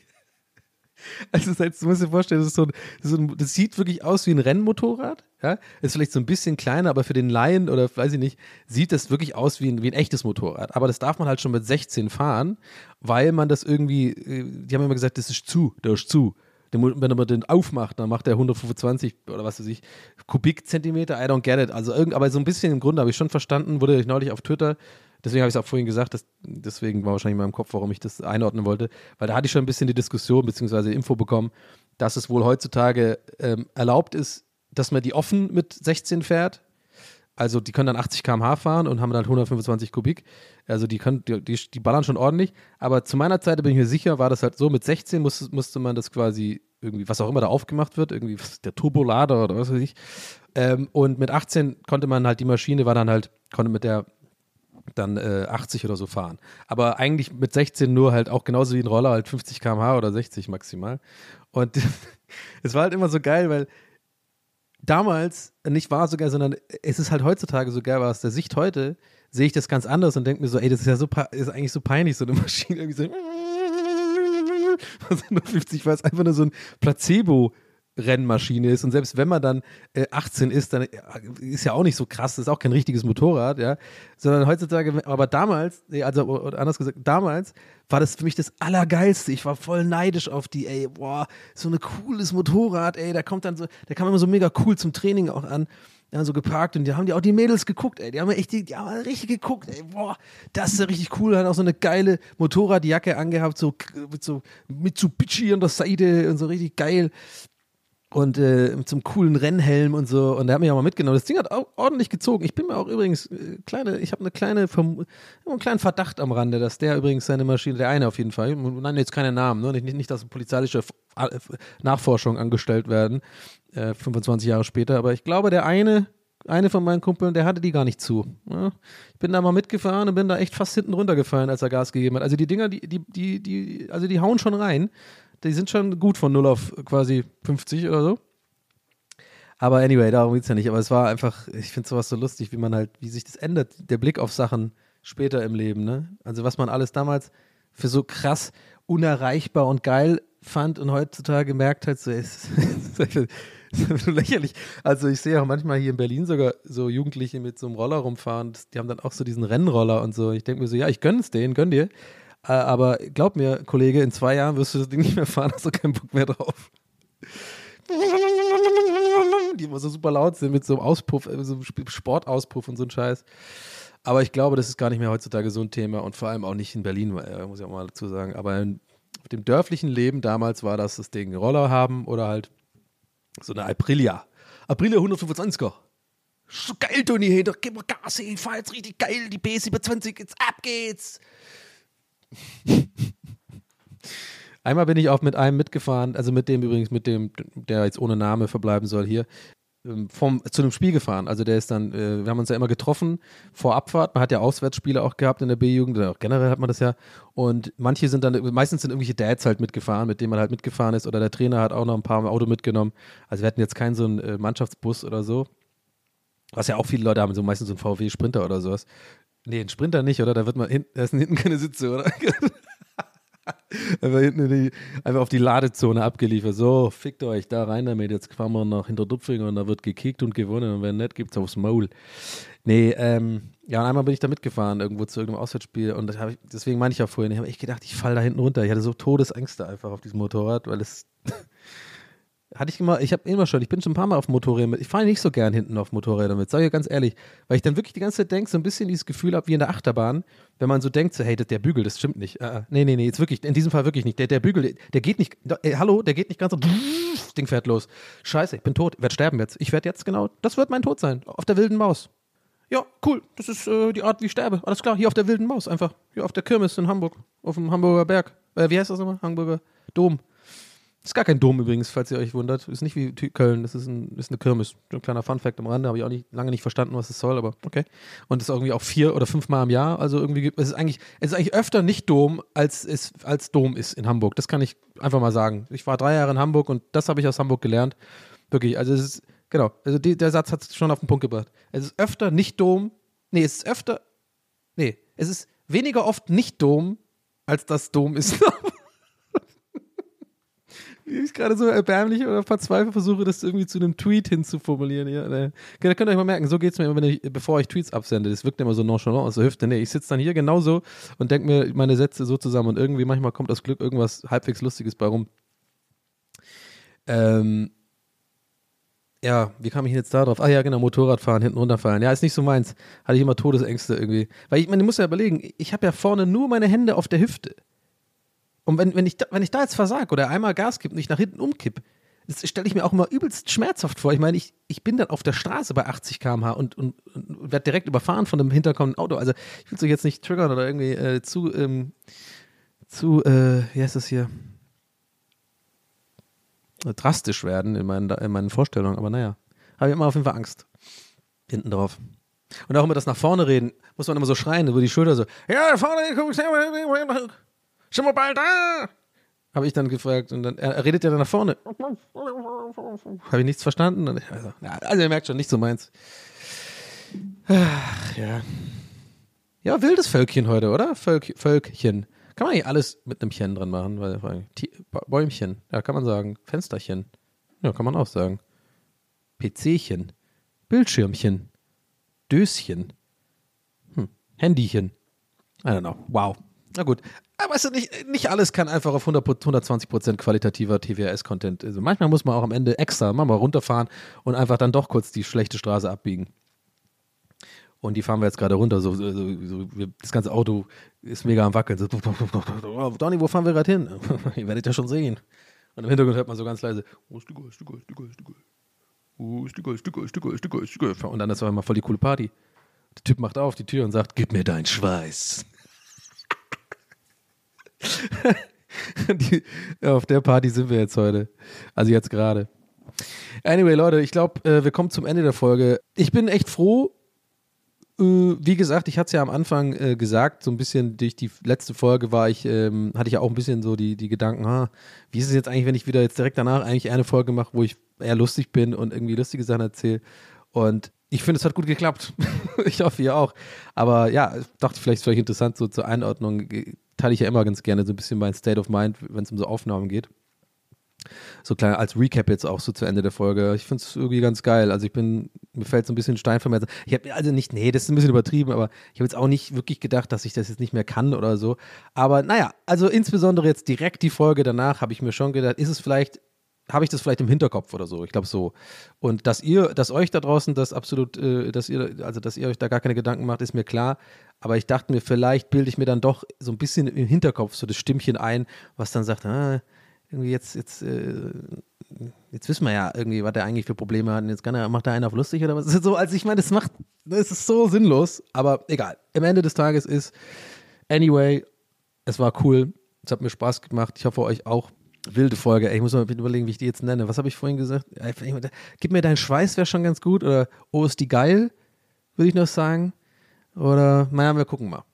Also das du musst dir vorstellen, das, so, das, ist so ein, das sieht wirklich aus wie ein Rennmotorrad. Ja? Ist vielleicht so ein bisschen kleiner, aber für den Laien oder weiß ich nicht, sieht das wirklich aus wie ein, wie ein echtes Motorrad. Aber das darf man halt schon mit 16 fahren, weil man das irgendwie, äh, die haben immer gesagt, das ist zu, der ist zu. Wenn man den aufmacht, dann macht er 125 oder was weiß ich, Kubikzentimeter, I don't get it. Also aber so ein bisschen im Grunde habe ich schon verstanden, wurde ich neulich auf Twitter Deswegen habe ich es auch vorhin gesagt, dass, deswegen war wahrscheinlich in meinem Kopf, warum ich das einordnen wollte, weil da hatte ich schon ein bisschen die Diskussion bzw. Info bekommen, dass es wohl heutzutage ähm, erlaubt ist, dass man die offen mit 16 fährt. Also die können dann 80 km/h fahren und haben dann 125 Kubik. Also die, können, die, die, die ballern schon ordentlich. Aber zu meiner Zeit bin ich mir sicher, war das halt so, mit 16 muss, musste man das quasi irgendwie, was auch immer da aufgemacht wird, irgendwie der Turbolader oder was weiß ich. Ähm, und mit 18 konnte man halt, die Maschine war dann halt, konnte mit der dann äh, 80 oder so fahren. Aber eigentlich mit 16 nur halt auch genauso wie ein Roller halt 50 km/h oder 60 maximal. Und es war halt immer so geil, weil damals nicht war so geil, sondern es ist halt heutzutage so geil, weil aus der Sicht heute sehe ich das ganz anders und denke mir so, ey, das ist ja so ist eigentlich so peinlich, so eine Maschine irgendwie so 50, weil es einfach nur so ein Placebo Rennmaschine ist. Und selbst wenn man dann äh, 18 ist, dann äh, ist ja auch nicht so krass, das ist auch kein richtiges Motorrad, ja. Sondern heutzutage, aber damals, also anders gesagt, damals war das für mich das Allergeilste. Ich war voll neidisch auf die, ey, boah, so ein cooles Motorrad, ey, da kommt dann so, der kam immer so mega cool zum Training auch an. Ja, so geparkt und die haben die auch die Mädels geguckt, ey. Die haben echt die, die haben richtig geguckt, ey. Boah, das ist ja richtig cool. Hat auch so eine geile Motorradjacke angehabt, so mit so Mitsubishi an der Seite und so richtig geil und äh, einem coolen Rennhelm und so. Und der hat mich auch mal mitgenommen. Das Ding hat auch ordentlich gezogen. Ich bin mir auch übrigens äh, kleine, ich habe eine kleine, Verm einen kleinen Verdacht am Rande, dass der übrigens seine Maschine, der eine auf jeden Fall, nein, jetzt keine Namen, ne? nicht, nicht, dass polizeiliche F- äh, Nachforschung angestellt werden, äh, 25 Jahre später. Aber ich glaube, der eine, eine von meinen Kumpeln, der hatte die gar nicht zu. Ja? Ich bin da mal mitgefahren und bin da echt fast hinten runtergefallen, als er Gas gegeben hat. Also die Dinger, die, die, die, die, also die hauen schon rein. Die sind schon gut von 0 auf quasi 50 oder so. Aber anyway, darum geht es ja nicht. Aber es war einfach, ich finde sowas so lustig, wie man halt, wie sich das ändert, der Blick auf Sachen später im Leben, ne? Also was man alles damals für so krass unerreichbar und geil fand und heutzutage merkt halt so, ist so lächerlich. Also ich sehe auch manchmal hier in Berlin sogar so Jugendliche mit so einem Roller rumfahren, die haben dann auch so diesen Rennroller und so. Ich denke mir so, ja, ich gönne es denen, gönn dir. Äh, Aber glaub mir, Kollege, in zwei Jahren wirst du das Ding nicht mehr fahren, hast du keinen Bock mehr drauf. Die immer so super laut sind mit so einem Auspuff, äh, so einem Sp- Sportauspuff und so ein Scheiß. Aber ich glaube, das ist gar nicht mehr heutzutage so ein Thema und vor allem auch nicht in Berlin, äh, muss ich auch mal dazu sagen. Aber in, dem dörflichen Leben damals war das das Ding Roller haben oder halt so eine Aprilia. Aprilia 125er. So geil, Toni, hey, doch gib mal Gas, ich fahr jetzt richtig geil, die B27, jetzt ab geht's. Einmal bin ich auch mit einem mitgefahren, also mit dem übrigens, mit dem, der jetzt ohne Name verbleiben soll hier, ähm, vom, zu einem Spiel gefahren. Also der ist dann, äh, wir haben uns ja immer getroffen vor Abfahrt. Man hat ja Auswärtsspiele auch gehabt in der B-Jugend, generell hat man das ja. Und manche sind dann, meistens sind irgendwelche Dads halt mitgefahren, mit denen man halt mitgefahren ist. Oder der Trainer hat auch noch ein paar im Auto mitgenommen. Also wir hatten jetzt keinen so einen äh, Mannschaftsbus oder so. Was ja auch viele Leute haben, so meistens so einen VW Sprinter oder sowas. Nee, ein Sprinter nicht, oder? Da wird man hinten, da sind hinten keine Sitze, oder? einfach hinten in die, einfach auf die Ladezone abgeliefert. So, fickt euch da rein damit. Jetzt fahren wir nach Hinterdupfingen und da wird gekickt und gewonnen. Und wenn nicht, gibt's aufs Maul. Nee, ähm, ja, und einmal bin ich da mitgefahren, irgendwo zu irgendeinem Auswärtsspiel. Und ich, deswegen meine ich auch vorhin, ich habe echt gedacht, ich falle da hinten runter. Ich hatte so Todesängste einfach auf diesem Motorrad, weil es. hatte ich immer, ich habe immer schon, ich bin schon ein paar Mal auf Motorrädern mit. Ich fahre nicht so gern hinten auf Motorrädern mit, sage ich ganz ehrlich, weil ich dann wirklich die ganze Zeit denke, so ein bisschen dieses Gefühl habe wie in der Achterbahn, wenn man so denkt, so, hey, das, der Bügel, das stimmt nicht. Äh, nee, nee, nee, jetzt wirklich, in diesem Fall wirklich nicht. Der, der Bügel, der, geht nicht, äh, hallo, der geht nicht ganz so, das Ding fährt los. Scheiße, ich bin tot, werde sterben jetzt. Ich werde jetzt genau, das wird mein Tod sein, auf der wilden Maus. Ja, cool, das ist äh, die Art, wie ich sterbe. Alles klar, hier auf der wilden Maus einfach. Hier auf der Kirmes in Hamburg, auf dem Hamburger Berg. Äh, wie heißt das nochmal? Hamburger Dom. Ist gar kein Dom übrigens, falls ihr euch wundert. Ist nicht wie Köln, das ist, ein, ist eine Kirmes. Ein kleiner Funfact am Rande, habe ich auch nicht, lange nicht verstanden, was das soll, aber okay. Und ist irgendwie auch vier oder fünfmal im Jahr. Also irgendwie, gibt- es ist eigentlich, es ist eigentlich öfter nicht Dom, als es als Dom ist in Hamburg. Das kann ich einfach mal sagen. Ich war drei Jahre in Hamburg und das habe ich aus Hamburg gelernt. Wirklich, also es ist, genau, also die, der Satz hat es schon auf den Punkt gebracht. Es ist öfter nicht Dom, nee, es ist öfter, nee, es ist weniger oft nicht Dom, als das Dom ist. Wie ich gerade so erbärmlich oder verzweifelt versuche, das irgendwie zu einem Tweet hinzuformulieren. Ja, ne. Da könnt ihr euch mal merken, so geht es mir immer, wenn ich, bevor ich Tweets absende. Das wirkt immer so nonchalant aus der Hüfte. Nee, ich sitze dann hier genauso und denke mir meine Sätze so zusammen und irgendwie manchmal kommt das Glück irgendwas halbwegs Lustiges bei rum. Ähm, ja, wie kam ich jetzt da drauf? Ah ja, genau, Motorradfahren, hinten runterfallen. Ja, ist nicht so meins. Hatte ich immer Todesängste irgendwie. Weil ich meine, du musst ja überlegen, ich habe ja vorne nur meine Hände auf der Hüfte. Und wenn, wenn, ich da, wenn ich da jetzt versag oder einmal Gas gebe und ich nach hinten umkipp, das stelle ich mir auch immer übelst schmerzhaft vor. Ich meine, ich, ich bin dann auf der Straße bei 80 km/h und, und, und werde direkt überfahren von einem hinterkommenden Auto. Also ich will es euch jetzt nicht triggern oder irgendwie äh, zu, ähm, zu, äh, wie heißt das hier? drastisch werden in meinen, in meinen Vorstellungen, aber naja, habe ich immer auf jeden Fall Angst. Hinten drauf. Und auch immer das nach vorne reden, muss man immer so schreien, über die Schulter so, ja, vorne, guck, bald da? Habe ich dann gefragt und dann, er, er redet ja dann nach vorne. Habe ich nichts verstanden? Also, also ihr merkt schon, nicht so meins. Ach, ja. Ja, wildes Völkchen heute, oder? Völk, Völkchen. Kann man nicht alles mit einem Chen dran machen, weil Bäumchen, ja, kann man sagen. Fensterchen. Ja, kann man auch sagen. PCchen. Bildschirmchen. Döschen. Hm. Handychen. I don't know. Wow. Na gut. Weißt du, nicht, nicht alles kann einfach auf 100, 120% qualitativer TWRS-Content. Also manchmal muss man auch am Ende extra mal runterfahren und einfach dann doch kurz die schlechte Straße abbiegen. Und die fahren wir jetzt gerade runter. So, so, so, das ganze Auto ist mega am Wackeln. So, Donny, wo fahren wir gerade hin? Ihr werdet ja schon sehen. Und im Hintergrund hört man so ganz leise: Wo ist die Geil, ist die Geil, ist die Geil, ist die Geil. Wo ist die Geil, ist die Geil, ist die Geil, ist die Geil, ist die Geil. Und dann ist auf einmal voll die coole Party. Der Typ macht auf die Tür und sagt: Gib mir deinen Schweiß. die, auf der Party sind wir jetzt heute. Also jetzt gerade. Anyway, Leute, ich glaube, äh, wir kommen zum Ende der Folge. Ich bin echt froh. Äh, wie gesagt, ich hatte es ja am Anfang äh, gesagt, so ein bisschen durch die letzte Folge war ich, ähm, hatte ich ja auch ein bisschen so die, die Gedanken, ha, wie ist es jetzt eigentlich, wenn ich wieder jetzt direkt danach eigentlich eine Folge mache, wo ich eher lustig bin und irgendwie lustige Sachen erzähle. Und ich finde, es hat gut geklappt. ich hoffe, ihr auch. Aber ja, ich dachte vielleicht ist vielleicht interessant, so zur Einordnung teile ich ja immer ganz gerne so ein bisschen mein State of Mind, wenn es um so Aufnahmen geht. So klein als Recap jetzt auch so zu Ende der Folge. Ich finde es irgendwie ganz geil. Also ich bin, mir fällt so ein bisschen Stein vom Herzen. Ich habe also nicht, nee, das ist ein bisschen übertrieben, aber ich habe jetzt auch nicht wirklich gedacht, dass ich das jetzt nicht mehr kann oder so. Aber naja, also insbesondere jetzt direkt die Folge danach habe ich mir schon gedacht, ist es vielleicht habe ich das vielleicht im Hinterkopf oder so. Ich glaube so. Und dass ihr, dass euch da draußen das absolut, äh, dass ihr, also dass ihr euch da gar keine Gedanken macht, ist mir klar. Aber ich dachte mir, vielleicht bilde ich mir dann doch so ein bisschen im Hinterkopf so das Stimmchen ein, was dann sagt, ah, irgendwie jetzt, jetzt, äh, jetzt wissen wir ja irgendwie, was der eigentlich für Probleme hat. Und jetzt kann er, macht er einen auf lustig oder was? So, also ich meine, das macht, das ist so sinnlos. Aber egal. Am Ende des Tages ist, anyway, es war cool. Es hat mir Spaß gemacht. Ich hoffe euch auch. Wilde Folge. Ey, ich muss mal überlegen, wie ich die jetzt nenne. Was habe ich vorhin gesagt? Gib mir deinen Schweiß, wäre schon ganz gut. Oder Oh, ist die geil, würde ich noch sagen. Oder, naja, wir gucken mal.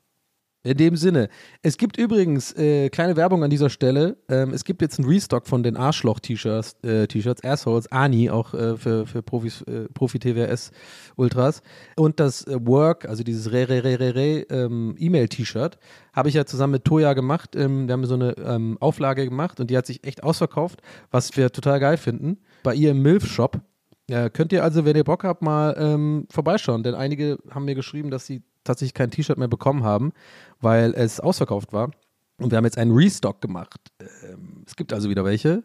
In dem Sinne. Es gibt übrigens äh, kleine Werbung an dieser Stelle. Ähm, es gibt jetzt einen Restock von den Arschloch-T-Shirts, äh, T-Shirts, Assholes, Ani, auch äh, für, für Profis, äh, Profi-TWS-Ultras. Und das äh, Work, also dieses Re-Re-Re-Re-Re ähm, E-Mail-T-Shirt, habe ich ja zusammen mit Toya gemacht. Ähm, wir haben so eine ähm, Auflage gemacht und die hat sich echt ausverkauft, was wir total geil finden. Bei ihr im Milf-Shop. Ja, könnt ihr also, wenn ihr Bock habt, mal ähm, vorbeischauen, denn einige haben mir geschrieben, dass sie tatsächlich kein T-Shirt mehr bekommen haben, weil es ausverkauft war. Und wir haben jetzt einen Restock gemacht. Ähm, es gibt also wieder welche.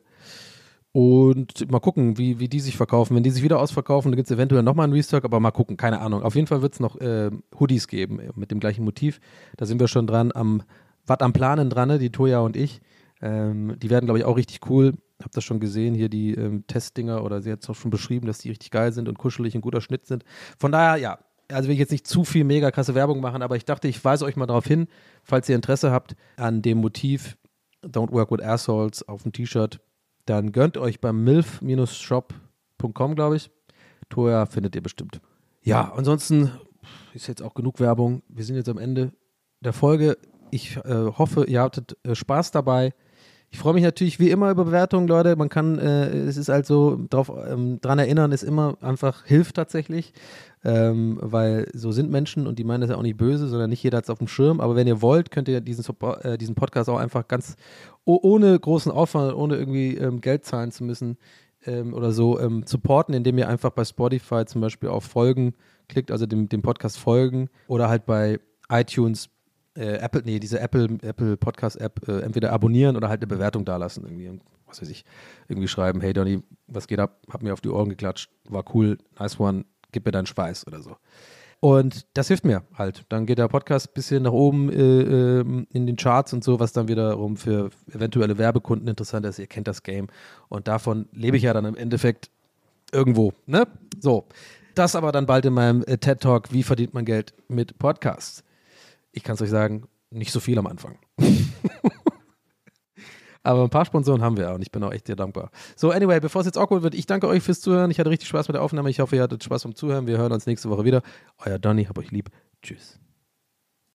Und mal gucken, wie, wie die sich verkaufen. Wenn die sich wieder ausverkaufen, dann gibt es eventuell nochmal einen Restock, aber mal gucken, keine Ahnung. Auf jeden Fall wird es noch äh, Hoodies geben mit dem gleichen Motiv. Da sind wir schon dran, am, was am Planen dran, ne? die Toya und ich. Ähm, die werden, glaube ich, auch richtig cool. Hab das schon gesehen, hier die ähm, Testdinger oder sie hat es auch schon beschrieben, dass die richtig geil sind und kuschelig und guter Schnitt sind. Von daher, ja, also will ich jetzt nicht zu viel mega krasse Werbung machen, aber ich dachte, ich weise euch mal darauf hin, falls ihr Interesse habt an dem Motiv Don't Work with Assholes auf dem T-Shirt, dann gönnt euch beim milf-shop.com, glaube ich. Toya findet ihr bestimmt. Ja, ansonsten ist jetzt auch genug Werbung. Wir sind jetzt am Ende der Folge. Ich äh, hoffe, ihr hattet äh, Spaß dabei. Ich freue mich natürlich wie immer über Bewertungen, Leute. Man kann, äh, es ist halt so, drauf, ähm, dran erinnern, ist immer einfach hilft tatsächlich, ähm, weil so sind Menschen und die meinen das ja auch nicht böse, sondern nicht jeder hat es auf dem Schirm. Aber wenn ihr wollt, könnt ihr diesen, äh, diesen Podcast auch einfach ganz oh, ohne großen Aufwand, ohne irgendwie ähm, Geld zahlen zu müssen ähm, oder so ähm, supporten, indem ihr einfach bei Spotify zum Beispiel auf Folgen klickt, also dem, dem Podcast folgen oder halt bei iTunes äh, Apple, nee, diese Apple, Apple Podcast-App äh, entweder abonnieren oder halt eine Bewertung dalassen. Irgendwie, was weiß ich, irgendwie schreiben, hey Donny, was geht ab? Hab mir auf die Ohren geklatscht, war cool, nice one, gib mir deinen Schweiß oder so. Und das hilft mir halt. Dann geht der Podcast ein bisschen nach oben äh, ähm, in den Charts und so, was dann wiederum für eventuelle Werbekunden interessant ist. Ihr kennt das Game. Und davon lebe ich ja dann im Endeffekt irgendwo. Ne? So. Das aber dann bald in meinem äh, TED Talk, wie verdient man Geld mit Podcasts? Ich kann es euch sagen, nicht so viel am Anfang. Aber ein paar Sponsoren haben wir und ich bin auch echt sehr dankbar. So, anyway, bevor es jetzt awkward wird, ich danke euch fürs Zuhören. Ich hatte richtig Spaß mit der Aufnahme. Ich hoffe, ihr hattet Spaß beim Zuhören. Wir hören uns nächste Woche wieder. Euer Donny, hab euch lieb. Tschüss.